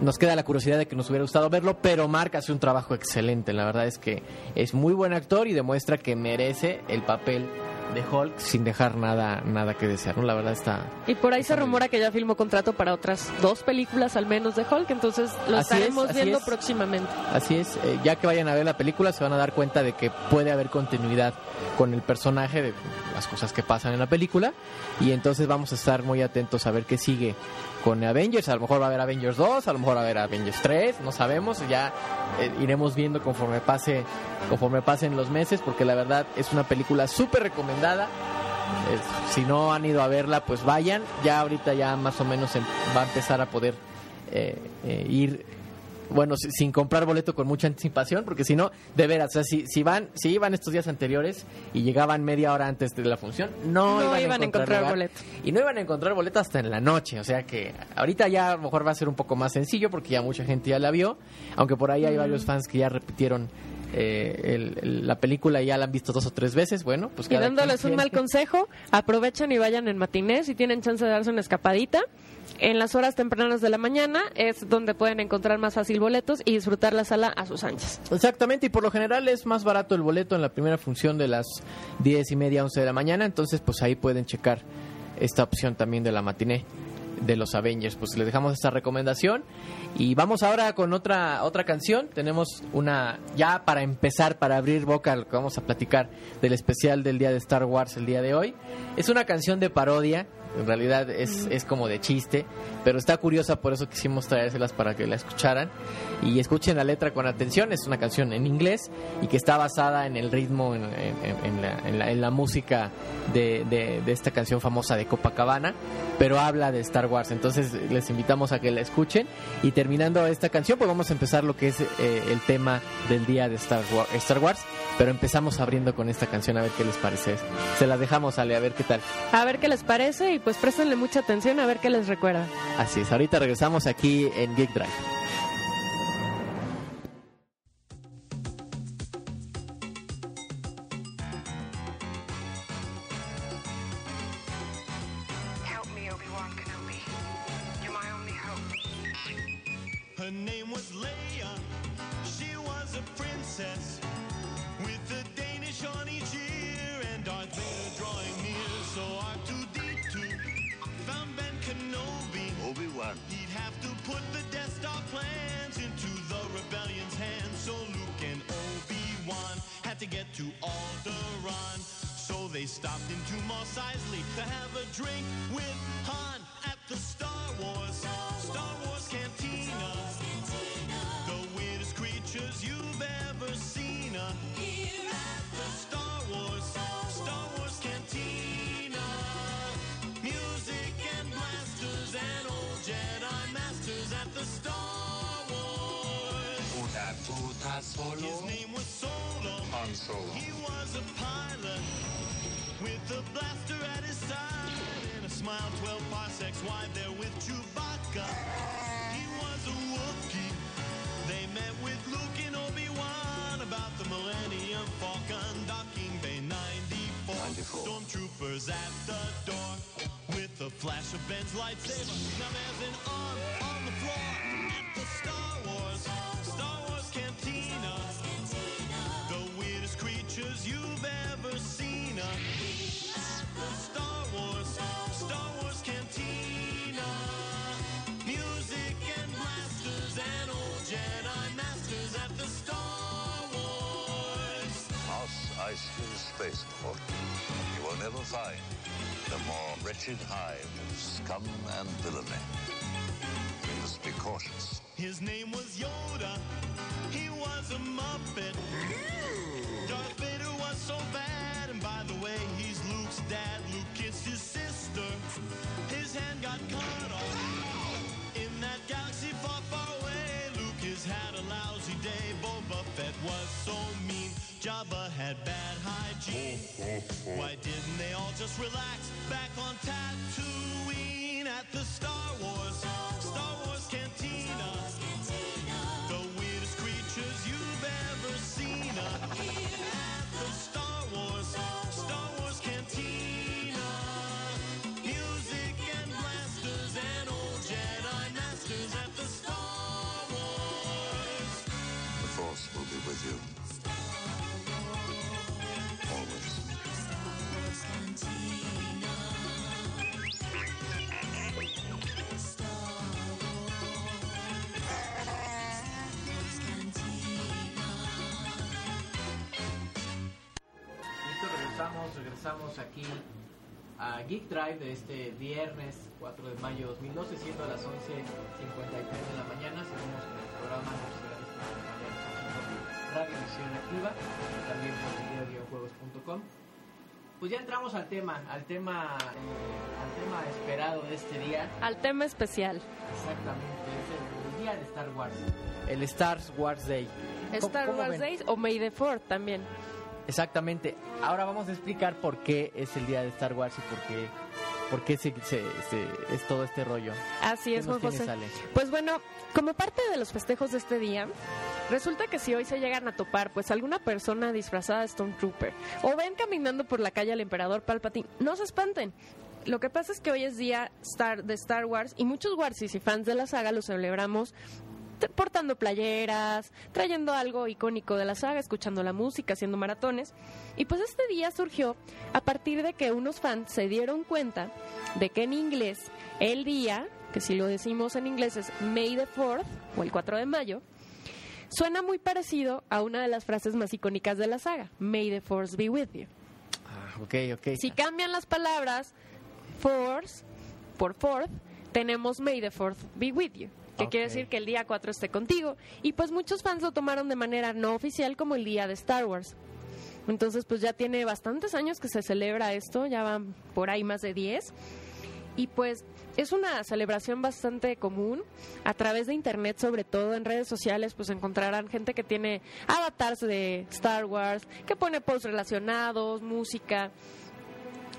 Nos queda la curiosidad de que nos hubiera gustado verlo, pero Mark hace un trabajo excelente. La verdad es que es muy buen actor y demuestra que merece el papel de Hulk sin dejar nada, nada que desear. ¿no? La verdad está. Y por ahí se rumora que ya filmó contrato para otras dos películas al menos de Hulk, entonces lo Así es, estaremos viendo es. próximamente. Así es, eh, ya que vayan a ver la película se van a dar cuenta de que puede haber continuidad con el personaje, de las cosas que pasan en la película, y entonces vamos a estar muy atentos a ver qué sigue con Avengers, a lo mejor va a haber Avengers 2, a lo mejor va a haber Avengers 3, no sabemos, ya eh, iremos viendo conforme pase conforme pasen los meses, porque la verdad es una película súper recomendada. Si no han ido a verla, pues vayan. Ya ahorita ya más o menos em- va a empezar a poder eh, eh, ir, bueno, si- sin comprar boleto con mucha anticipación, porque si no, de veras, o sea, si, si van, si iban estos días anteriores y llegaban media hora antes de la función, no, No iban, iban a encontrar lugar. boleto. Y no iban a encontrar boleto hasta en la noche, o sea que ahorita ya a lo mejor va a ser un poco más sencillo porque ya mucha gente ya la vio, aunque por ahí hay varios fans que ya repitieron eh, el- el- la película ya la han visto dos o tres veces, bueno, pues Y cada dándoles un mal consejo, aprovechen y vayan en matinés si tienen chance de darse una escapadita. En las horas tempranas de la mañana es donde pueden encontrar más fácil boletos y disfrutar la sala a sus anchas. Exactamente, y por lo general es más barato el boleto en la primera función de las diez y media, 11 de la mañana, entonces pues ahí pueden checar esta opción también de la matiné de los Avengers. Pues les dejamos esta recomendación y vamos ahora con otra otra canción. Tenemos una ya para empezar, para abrir boca, lo que vamos a platicar del especial del día de Star Wars el día de hoy. Es una canción de parodia, en realidad es, es como de chiste, pero está curiosa, por eso quisimos traérselas para que la escucharan y escuchen la letra con atención. Es una canción en inglés y que está basada en el ritmo, en, en- en la, en la- en la música de, de- de esta canción famosa de Copacabana, pero habla de Star Wars. Entonces les invitamos a que la escuchen y terminando esta canción, pues vamos a empezar lo que es eh, el tema del día de Star Wars, Star Wars. Pero empezamos abriendo con esta canción a ver qué les parece. Se la dejamos, Ale, a ver qué tal. A ver qué les parece y pues préstenle mucha atención a ver qué les recuerda. Así es, ahorita regresamos aquí en Geek Drive. They stopped into Mos Eisley to have a drink with Han at the Star Wars Star Wars Cantina. The weirdest creatures you've ever seen. uh, Here at the Star Wars Star Wars Cantina. Music and blasters and old Jedi masters at the Star puta solo. His name was Solo. Han Solo. He was a pilot with a blaster at his side and a smile 12 parsecs wide there with Chewbacca. He was a Wookiee. They met with Luke and Obi-Wan about the Millennium Falcon docking bay 94. 94. Stormtroopers at the door with a flash of Ben's lightsaber. Now there's an arm on the floor at the Star Wars you've ever seen. A Star Wars, Star Wars cantina. Music and blasters and old Jedi masters at the Star Wars. House Iceland Spaceport. You will never find the more wretched hive of scum and villainy. We must be cautious. His name was Yoda. He was a muppet. Darth Vader was so bad, and by the way, he's Luke's dad. Luke kissed his sister. His hand got cut off. In that galaxy far, far away, Lucas had a lousy day. Boba Fett was so mean. Jabba had bad hygiene. Why didn't they all just relax back on Tatooine at the Star Wars regresamos, aquí a Geek Drive de este viernes 4 de mayo de 2012, siendo a las 11.53 de la mañana. Seguimos con el programa Radio Visión Activa, también por videojuegos.com. Pues ya entramos al tema, al tema, eh, al tema esperado de este día. Al tema especial. Exactamente, es el, el día de Star Wars. El Star Wars Day. ¿Cómo- Star Wars ven? Days o May the 4 también. Exactamente. Ahora vamos a explicar por qué es el día de Star Wars y por qué, por qué se, se- se- es todo este rollo. Así ¿Qué es, Juan José. Pues bueno, como parte de los festejos de este día, resulta que si hoy se llegan a topar pues alguna persona disfrazada de Stormtrooper o ven caminando por la calle al emperador Palpatine, no se espanten. Lo que pasa es que hoy es día Star, de Star Wars y muchos Warsis y fans de la saga lo celebramos portando playeras, trayendo algo icónico de la saga, escuchando la música, haciendo maratones. Y pues este día surgió a partir de que unos fans se dieron cuenta de que en inglés el día, que si lo decimos en inglés es May the 4th o el 4 de mayo, suena muy parecido a una de las frases más icónicas de la saga, May the Force be with you. Ah, ok, ok. Si cambian las palabras Force por Fourth, tenemos May the Fourth be with you. Que quiere decir que el día 4 esté contigo. Y pues muchos fans lo tomaron de manera no oficial como el día de Star Wars. Entonces pues ya tiene bastantes años que se celebra esto, ya van por ahí más de 10. Y pues es una celebración bastante común. A través de internet, sobre todo en redes sociales, pues encontrarán gente que tiene avatars de Star Wars, que pone posts relacionados, música,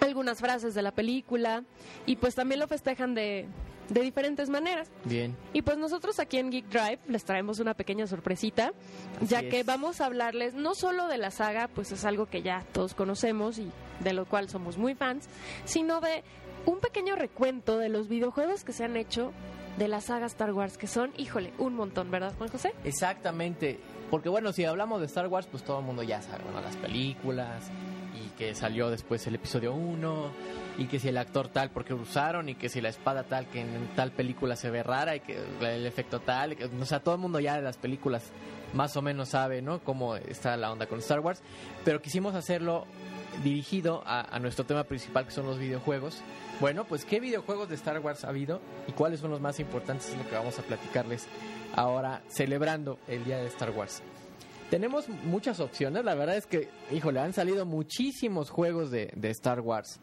algunas frases de la película. Y pues también lo festejan de, de diferentes maneras. Bien. Y pues nosotros aquí en Geek Drive les traemos una pequeña sorpresita, ya que vamos a hablarles no solo de la saga, pues es algo que ya todos conocemos y de lo cual somos muy fans, sino de un pequeño recuento de los videojuegos que se han hecho de la saga Star Wars, que son, híjole, un montón, ¿verdad, Juan José? Exactamente. Porque bueno, si hablamos de Star Wars, pues todo el mundo ya sabe, bueno, las películas y que salió después el episodio 1 y que si el actor tal porque usaron y que si la espada tal que en tal película se ve rara y que el efecto tal, o sea, todo el mundo ya de las películas más o menos sabe, ¿no? Cómo está la onda con Star Wars, pero quisimos hacerlo dirigido a, a nuestro tema principal que son los videojuegos. Bueno, pues qué videojuegos de Star Wars ha habido y cuáles son los más importantes es lo que vamos a platicarles ahora celebrando el día de Star Wars. Tenemos muchas opciones, la verdad es que, híjole, han salido muchísimos juegos de, de Star Wars.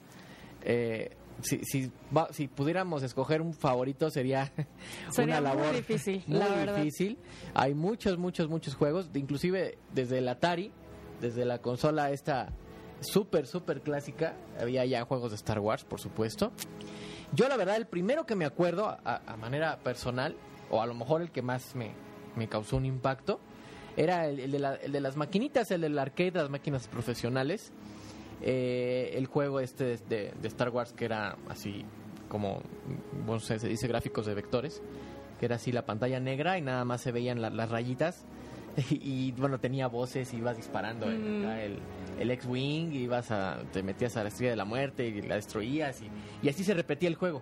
Eh, si, si, va- si pudiéramos escoger un favorito sería, [laughs] Sería una muy labor difícil, muy la verdad. difícil. Hay muchos, muchos, muchos juegos, inclusive desde el Atari, desde la consola esta súper, súper clásica, había ya juegos de Star Wars, por supuesto. Yo la verdad, el primero que me acuerdo a, a manera personal, o a lo mejor el que más me, me causó un impacto, era el, el de la- el de las maquinitas, el del arcade, las máquinas profesionales. Eh, el juego este de, Star Wars que era así como, bueno, se, dice gráficos de vectores, que era así la pantalla negra y nada más se veían la- las rayitas. [laughs] Y, bueno, tenía voces, ibas disparando en acá el, el X-Wing, ibas a, te metías a la estrella de la muerte y la destruías y, y así se repetía el juego.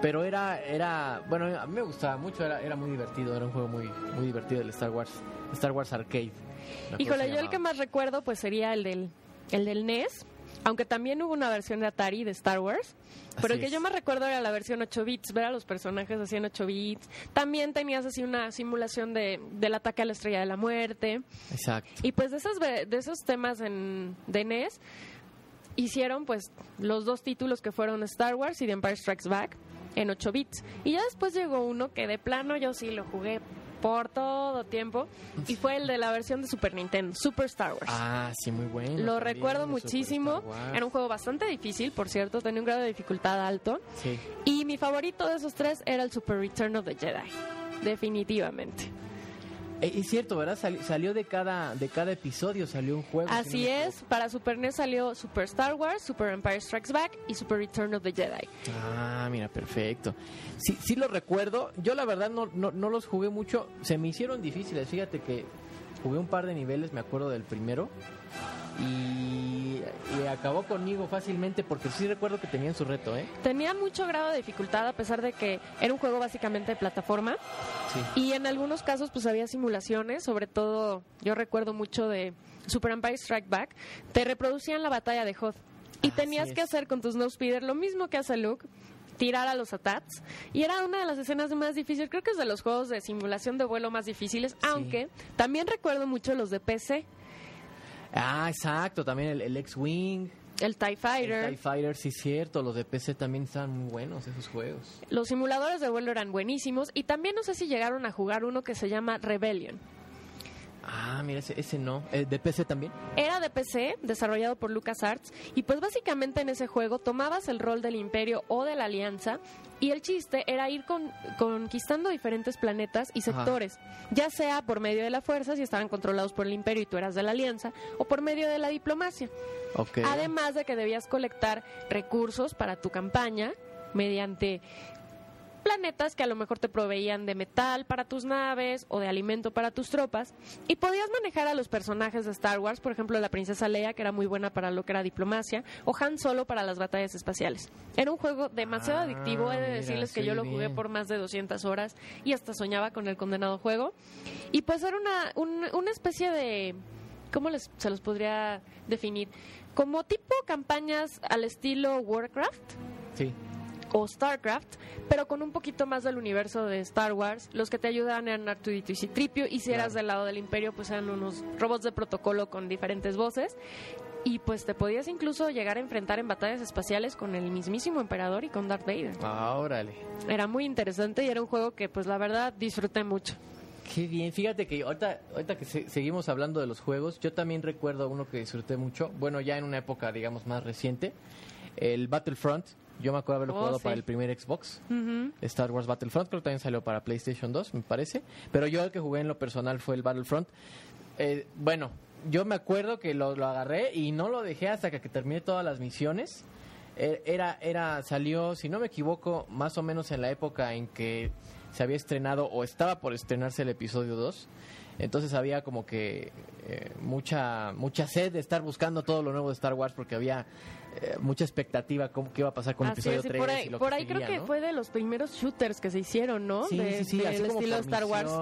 Pero era, era, bueno, a mí me gustaba mucho, era, era muy divertido, era un juego muy, muy divertido el Star Wars, Star Wars Arcade. Híjole, yo el que más recuerdo pues sería el del el del NES, aunque también hubo una versión de Atari de Star Wars. Pero el que es. yo me recuerdo era la versión 8 bits, ver a los personajes así en 8 bits. También tenías así una simulación de, del ataque a la estrella de la muerte. Exacto. Y pues de esos, de esos temas en, de NES hicieron pues los dos títulos que fueron Star Wars y The Empire Strikes Back en 8 bits. Y ya después llegó uno que de plano yo sí lo jugué por todo tiempo y fue el de la versión de Super Nintendo, Super Star Wars. Ah, sí, muy bueno. Lo también, recuerdo muchísimo. Era un juego bastante difícil, por cierto, tenía un grado de dificultad alto. Sí. Y mi favorito de esos tres era el Super Return of the Jedi. Definitivamente. Eh, es cierto, ¿verdad? Sali- salió de cada, de cada episodio, salió un juego. no Así es, para Super NES salió Super Star Wars, Super Empire Strikes Back y Super Return of the Jedi. Ah, mira, perfecto. Sí, sí lo recuerdo. Yo la verdad no, no, no los jugué mucho. Se me hicieron difíciles. Fíjate que jugué un par de niveles, me acuerdo del primero. Y, y acabó conmigo fácilmente porque sí recuerdo que tenían su reto, ¿eh? Tenía mucho grado de dificultad a pesar de que era un juego básicamente de plataforma. Sí. y en algunos casos pues había simulaciones, sobre todo yo recuerdo mucho de Super Empire Strike Back, te reproducían la batalla de Hoth. Y Así tenías que hacer con tus Snow Speeder lo mismo que hace Luke tirar a los atats y era una de las escenas más difíciles creo que es de los juegos de simulación de vuelo más difíciles aunque también recuerdo mucho los de PC Ah, exacto. También el, el X-Wing. el TIE Fighter El TIE Fighter, sí, cierto. Los de PC también estaban muy buenos esos juegos. Los simuladores de vuelo eran buenísimos y también no sé si llegaron a jugar uno que se llama Rebellion. Ah, mira, ese, ese no. ¿El de PC también? Era de PC, desarrollado por LucasArts, y pues básicamente en ese juego tomabas el rol del imperio o de la alianza y el chiste era ir con- conquistando diferentes planetas y sectores, ya sea por medio de la fuerza, si estaban controlados por el imperio y tú eras de la alianza, o por medio de la diplomacia. Además de que debías colectar recursos para tu campaña mediante planetas que a lo mejor te proveían de metal para tus naves o de alimento para tus tropas y podías manejar a los personajes de Star Wars, por ejemplo la princesa Leia que era muy buena para lo que era diplomacia o Han Solo para las batallas espaciales. Era un juego demasiado Ah, adictivo, he de mira, decirles que yo lo jugué bien. por más de 200 horas y hasta soñaba con el condenado juego y pues era una, un- una especie de ¿cómo les, se los podría definir? Como tipo campañas al estilo Warcraft Sí. O StarCraft, pero con un poquito más del universo de Star Wars. Los que te ayudaban eran Artudito y Citripio, y si eras del lado del Imperio, pues eran unos robots de protocolo con diferentes voces. Y pues te podías incluso llegar a enfrentar en batallas espaciales con el mismísimo Emperador y con Darth Vader. Ah, órale. Era muy interesante y era un juego que pues la verdad disfruté mucho. Qué bien, fíjate que ahorita, ahorita que se- seguimos hablando de los juegos, yo también recuerdo uno que disfruté mucho, bueno, ya en una época, digamos, más reciente, el Battlefront. Yo me acuerdo haberlo Oh, jugado sí. para el primer Xbox. Star Wars Battlefront, creo que también salió para PlayStation 2, me parece. Pero yo el que jugué en lo personal fue el Battlefront. Eh, bueno, yo me acuerdo que lo, lo agarré y no lo dejé hasta que, que terminé todas las misiones. Eh, Era, era, salió, si no me equivoco, más o menos en la época en que se había estrenado o estaba por estrenarse el episodio 2. Entonces había como que eh, mucha mucha sed de estar buscando todo lo nuevo de Star Wars porque había eh, mucha expectativa con qué iba a pasar con el episodio es, y 3 por ahí, y lo por que ahí creo que ¿no? fue de los primeros shooters que se hicieron, ¿no? Sí, De- sí, sí, así como estilo Star Wars.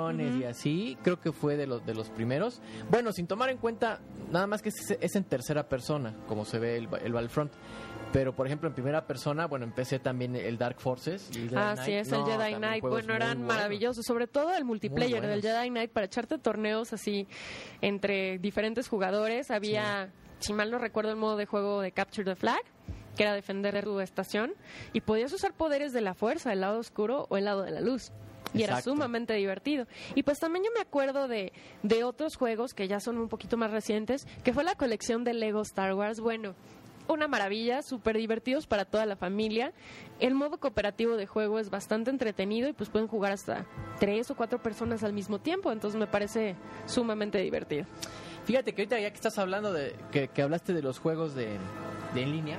y así, creo que fue de los de los primeros. Bueno, sin tomar en cuenta nada más que es, es en tercera persona, como se ve el, el Battlefront. Pero, por ejemplo, en primera persona, bueno, empecé también el Dark Forces. y Jedi Así Knight. es, No, el Jedi Knight. Bueno, eran maravillosos. Sobre todo el multiplayer del. Jedi Knight para echarte torneos así entre diferentes jugadores. Había, si mal no recuerdo, el modo de juego de Capture the Flag, que era defender tu estación. Y podías usar poderes de la fuerza, el lado oscuro o el lado de la luz. Y era sumamente divertido. Y pues también yo me acuerdo de, de otros juegos que ya son un poquito más recientes, que fue la colección de Lego Star Wars. Bueno, una maravilla, súper divertidos para toda la familia. El modo cooperativo de juego es bastante entretenido y pues pueden jugar hasta tres o cuatro personas al mismo tiempo, entonces me parece sumamente divertido. Fíjate que ahorita ya que estás hablando de que, hablaste de los juegos de, en línea,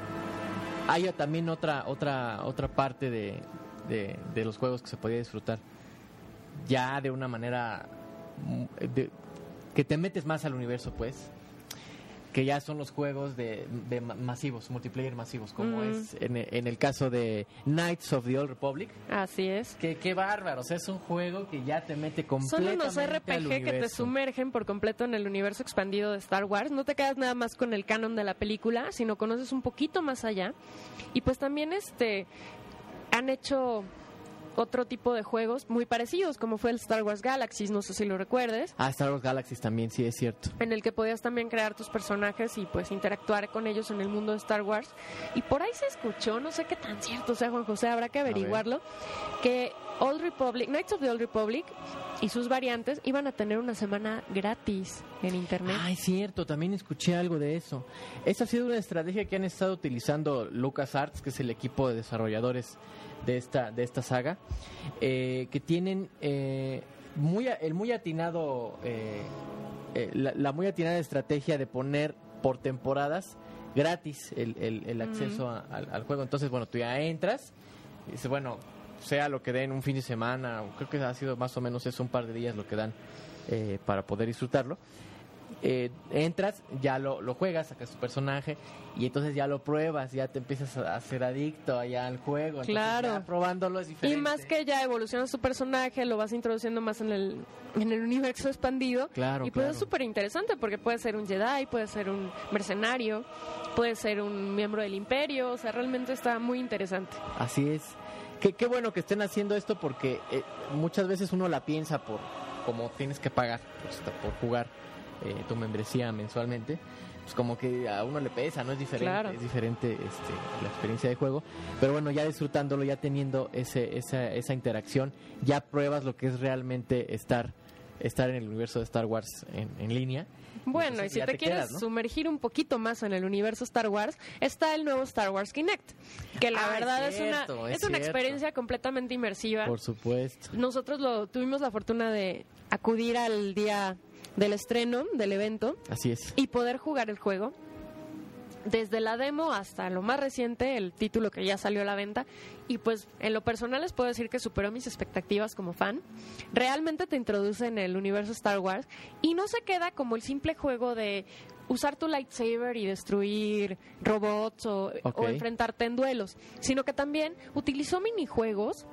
hay también otra otra otra parte de, de, de los juegos que se podía disfrutar ya de una manera mm, que te metes más al universo, pues. Que ya son los juegos de, de ma- masivos, multiplayer masivos, como Mm. es en, en el caso de Knights of the Old Republic. Así es. Que qué bárbaro, o sea, es un juego que ya te mete Son completamente unos al RPG que te sumergen por completo en el universo expandido de Star Wars. No te quedas nada más con el canon de la película, sino conoces un poquito más allá. Y pues también este han hecho otro tipo de juegos muy parecidos, como fue el Star Wars Galaxies, no sé si lo recuerdes, Ah, Star Wars Galaxies también, sí, es cierto. en el que podías también crear tus personajes y pues interactuar con ellos en el mundo de Star Wars. Y por ahí se escuchó, no sé qué tan cierto sea Juan José, habrá que averiguarlo, que Old Republic, Knights of the Old Republic y sus variantes iban a tener una semana gratis en internet. Ah, es cierto, también escuché algo de eso. Esa ha sido una estrategia que han estado utilizando LucasArts, que es el equipo de desarrolladores de esta, de esta saga, eh, que tienen eh, muy, el muy atinado, eh, eh, la, la muy atinada estrategia de poner por temporadas gratis el, el- el acceso a- al, al juego. Entonces, bueno, tú ya entras y dices, bueno, sea lo que den un fin de semana, creo que ha sido más o menos eso, un par de días lo que dan eh, para poder disfrutarlo. Eh, entras, ya lo, lo juegas, sacas tu personaje y entonces ya lo pruebas, ya te empiezas a hacer adicto allá al juego. Claro. ya probándolo es Y diferente. más que ya evolucionas tu personaje, lo vas introduciendo más en el, en el universo expandido. Claro, y pues es claro. súper interesante porque puede ser un Jedi, puede ser un mercenario, puede ser un miembro del Imperio. O sea, realmente está muy interesante. Así es. Qué, qué bueno que estén haciendo esto porque eh, muchas veces uno la piensa por como tienes que pagar pues, por jugar eh, tu membresía mensualmente. Pues como que a uno le pesa, no es diferente, Claro. es diferente este, la experiencia de juego. Pero bueno, ya disfrutándolo, ya teniendo ese, esa, esa interacción, ya pruebas lo que es realmente estar, estar en el universo de Star Wars en, en línea. Bueno, y si te, te quieres quedas, ¿no? sumergir un poquito más en el universo Star Wars, está el nuevo Star Wars Kinect, que la Ah, verdad es, cierto, una es es una experiencia completamente inmersiva. Por supuesto. Nosotros lo tuvimos la fortuna de acudir al día del estreno del evento Así es. y poder jugar el juego. Desde la demo hasta lo más reciente, el título que ya salió a la venta. Y pues en lo personal les puedo decir que superó mis expectativas como fan. Realmente te introduce en el universo Star Wars y no se queda como el simple juego de usar tu lightsaber y destruir robots o, enfrentarte en duelos, sino que también utilizó minijuegos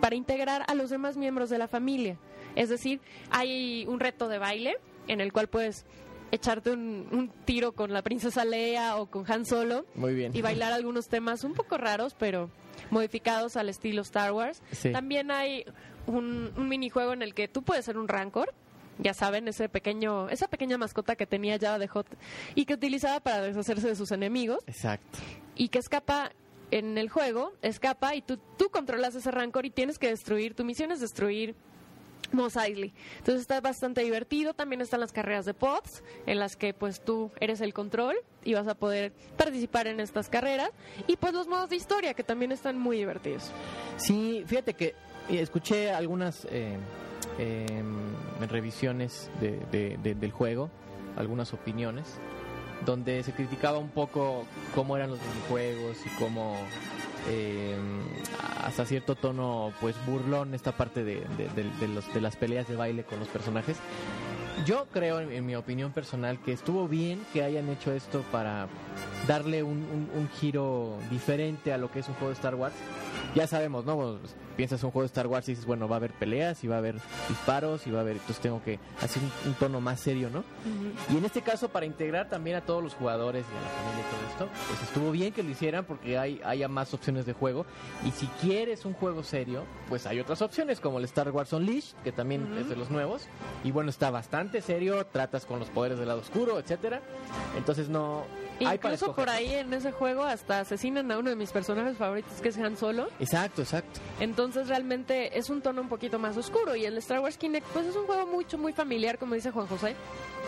para integrar a los demás miembros de la familia. Es decir, hay un reto de baile en el cual puedes echarte un, un tiro con la princesa Leia o con Han Solo Muy bien. y bailar algunos temas un poco raros, pero modificados al estilo Star Wars. Sí. También hay un, un minijuego en el que tú puedes ser un Rancor. Ya saben, ese pequeño, esa pequeña mascota que tenía Java de Hot y que utilizaba para deshacerse de sus enemigos Exacto. y que escapa en el juego, escapa y tú, tú controlas ese rancor y tienes que destruir, tu misión es destruir Mos Eisley. Entonces está bastante divertido, también están las carreras de pods, en las que pues tú eres el control y vas a poder participar en estas carreras y pues los modos de historia que también están muy divertidos. Sí, fíjate que eh, escuché algunas eh, eh, revisiones de- de- de- del juego, algunas opiniones, donde se criticaba un poco cómo eran los minijuegos y cómo eh, hasta cierto tono pues burlón esta parte de, de- los- de las peleas de baile con los personajes. Yo creo, en, en mi opinión personal, que estuvo bien que hayan hecho esto para darle un, un- un giro diferente a lo que es un juego de Star Wars. Ya sabemos, ¿no? Bueno, piensas un juego de Star Wars y dices, bueno, va a haber peleas y va a haber disparos y va a haber, entonces tengo que hacer un, un tono más serio, ¿no? Y en este caso, para integrar también a todos los jugadores y a la familia y todo esto, pues estuvo bien que lo hicieran porque hay haya más opciones de juego. Y si quieres un juego serio, pues hay otras opciones como el Star Wars Unleashed, que también es de los nuevos. Y bueno, está bastante serio, tratas con los poderes del lado oscuro, etcétera. Entonces no... hay Incluso por ahí en ese juego hasta asesinan a uno de mis personajes favoritos que es Han Solo. Exacto, exacto. Entonces realmente es un tono un poquito más oscuro y el Star Wars Kinect pues es un juego mucho muy familiar como dice Juan José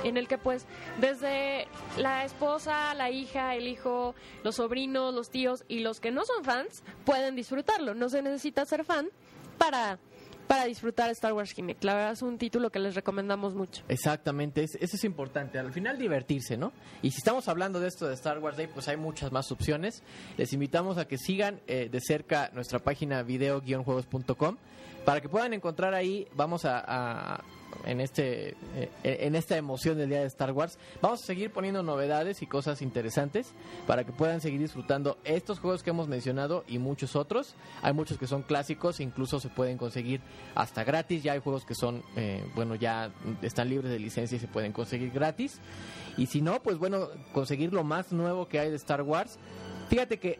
en el que pues desde la esposa, la hija, el hijo, los sobrinos, los tíos y los que no son fans pueden disfrutarlo. No se necesita ser fan para para disfrutar Star Wars Kinect. La verdad es un título que les recomendamos mucho. Exactamente, es- eso es importante. Al final divertirse, ¿no? Y si estamos hablando de esto de Star Wars Day, pues hay muchas más opciones. Les invitamos a que sigan eh, de cerca nuestra página video-juegos.com para que puedan encontrar ahí, vamos a- en este eh, en esta emoción del día de Star Wars. Vamos a seguir poniendo novedades y cosas interesantes para que puedan seguir disfrutando estos juegos que hemos mencionado y muchos otros. Hay muchos que son clásicos, incluso se pueden conseguir hasta gratis. Ya hay juegos que son, eh, bueno, ya están libres de licencia y se pueden conseguir gratis. Y si no, pues bueno, conseguir lo más nuevo que hay de Star Wars. Fíjate que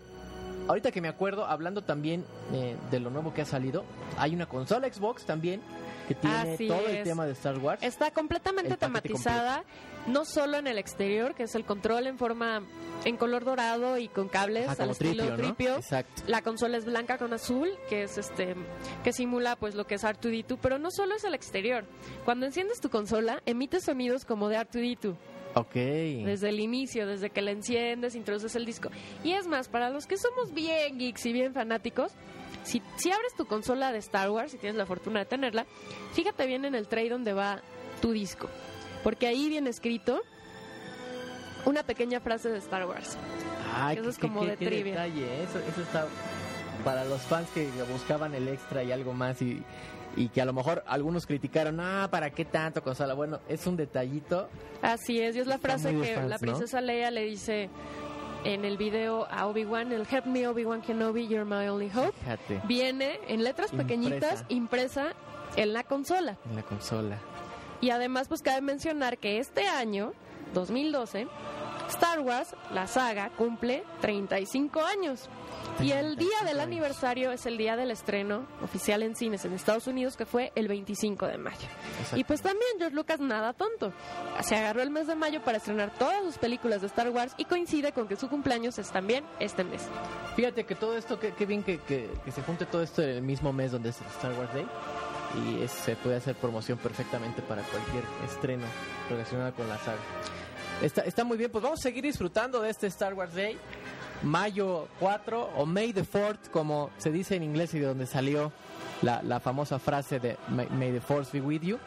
ahorita que me acuerdo, hablando también eh, de lo nuevo que ha salido, hay una consola Xbox también que tiene Así todo el tema de Star Wars. Está completamente tematizada, no solo en el exterior, que es el control en forma en color dorado y con cables al estilo tripio, ¿no? tripio. Exacto. La consola es blanca con azul, que es este que simula pues lo que es R2D2, pero no solo es el exterior. Cuando enciendes tu consola, emite sonidos como de R2D2 Ok. desde el inicio, desde que la enciendes, introduces el disco. Y es más, para los que somos bien geeks y bien fanáticos, si, si abres tu consola de Star Wars, si tienes la fortuna de tenerla, fíjate bien en el tray donde va tu disco. Porque ahí viene escrito una pequeña frase de Star Wars. Eso es como qué- de qué trivia. detalle, Eso, eso está para los fans que buscaban el extra y algo más y, y que a lo mejor algunos criticaron, ah, ¿para qué tanto consola? Bueno, es un detallito. Así es, y es la frase que fans, la ¿no? princesa Leia le dice en el video a Obi-Wan, el Help me Obi-Wan Kenobi, you're my only hope. Fíjate, Viene en letras pequeñitas, impresa en la consola. en la consola. Y además, pues cabe mencionar que este año, 2012, Star Wars, la saga, cumple 35 años. Y el día 35 del aniversario es el día del estreno oficial en cines en Estados Unidos, que fue el 25 de mayo. Y pues también George Lucas nada tonto. Se agarró el mes de mayo para estrenar todas sus películas de Star Wars y coincide con que su cumpleaños es también este mes. Fíjate que todo esto, qué, bien que, que- que se junte todo esto en el mismo mes donde es el Star Wars Day. Y es- se puede hacer promoción perfectamente para cualquier estreno relacionado con la saga. Está, está muy bien, pues vamos a seguir disfrutando de este Star Wars Day. Mayo 4 o May the 4th, como se dice en inglés y de donde salió la, la famosa frase de May, May the Force be with you.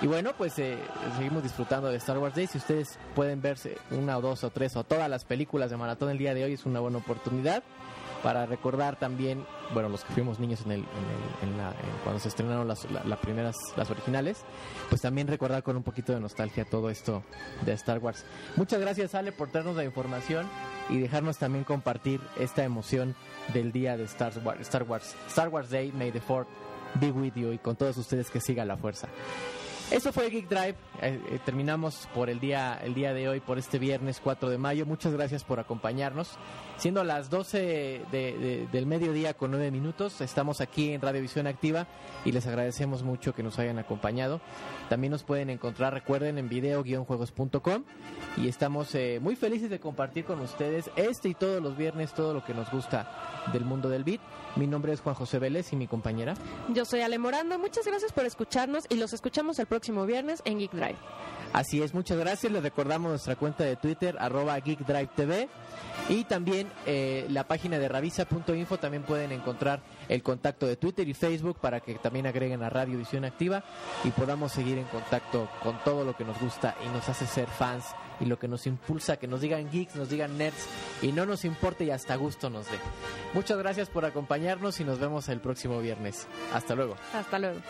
Y bueno, pues eh, seguimos disfrutando de Star Wars Day. Si ustedes pueden verse una o dos o tres o todas las películas de maratón el día de hoy, es una buena oportunidad para recordar también, bueno, los que fuimos niños cuando se estrenaron las, la- las primeras, las originales, pues también recordar con un poquito de nostalgia todo esto de Star Wars. Muchas gracias, Ale, por traernos la información y dejarnos también compartir esta emoción del día de Star Wars, Star Wars, Day, May the Fourth be with you y con todos ustedes que siga la fuerza. Eso fue Geek Drive. Eh, eh, terminamos por el día, el día de hoy, por este viernes 4 de mayo. Muchas gracias por acompañarnos. Siendo las 12 de- de- del mediodía con 9 minutos, estamos aquí en Radiovisión Activa y les agradecemos mucho que nos hayan acompañado. También nos pueden encontrar, recuerden, en video-juegos.com y estamos eh, muy felices de compartir con ustedes este y todos los viernes todo lo que nos gusta del mundo del beat. Mi nombre es Juan José Vélez y mi compañera. Yo soy Ale Morando, muchas gracias por escucharnos y los escuchamos el próximo viernes en Geek Drive. Así es, muchas gracias. Les recordamos nuestra cuenta de Twitter, arroba GeekDriveTV. Y también eh, la página de Ravisa.info. También pueden encontrar el contacto de Twitter y Facebook para que también agreguen a Radio Visión Activa y podamos seguir en contacto con todo lo que nos gusta y nos hace ser fans y lo que nos impulsa, que nos digan geeks, nos digan nerds y no nos importe y hasta gusto nos dé. Muchas gracias por acompañarnos y nos vemos el próximo viernes. Hasta luego. Hasta luego.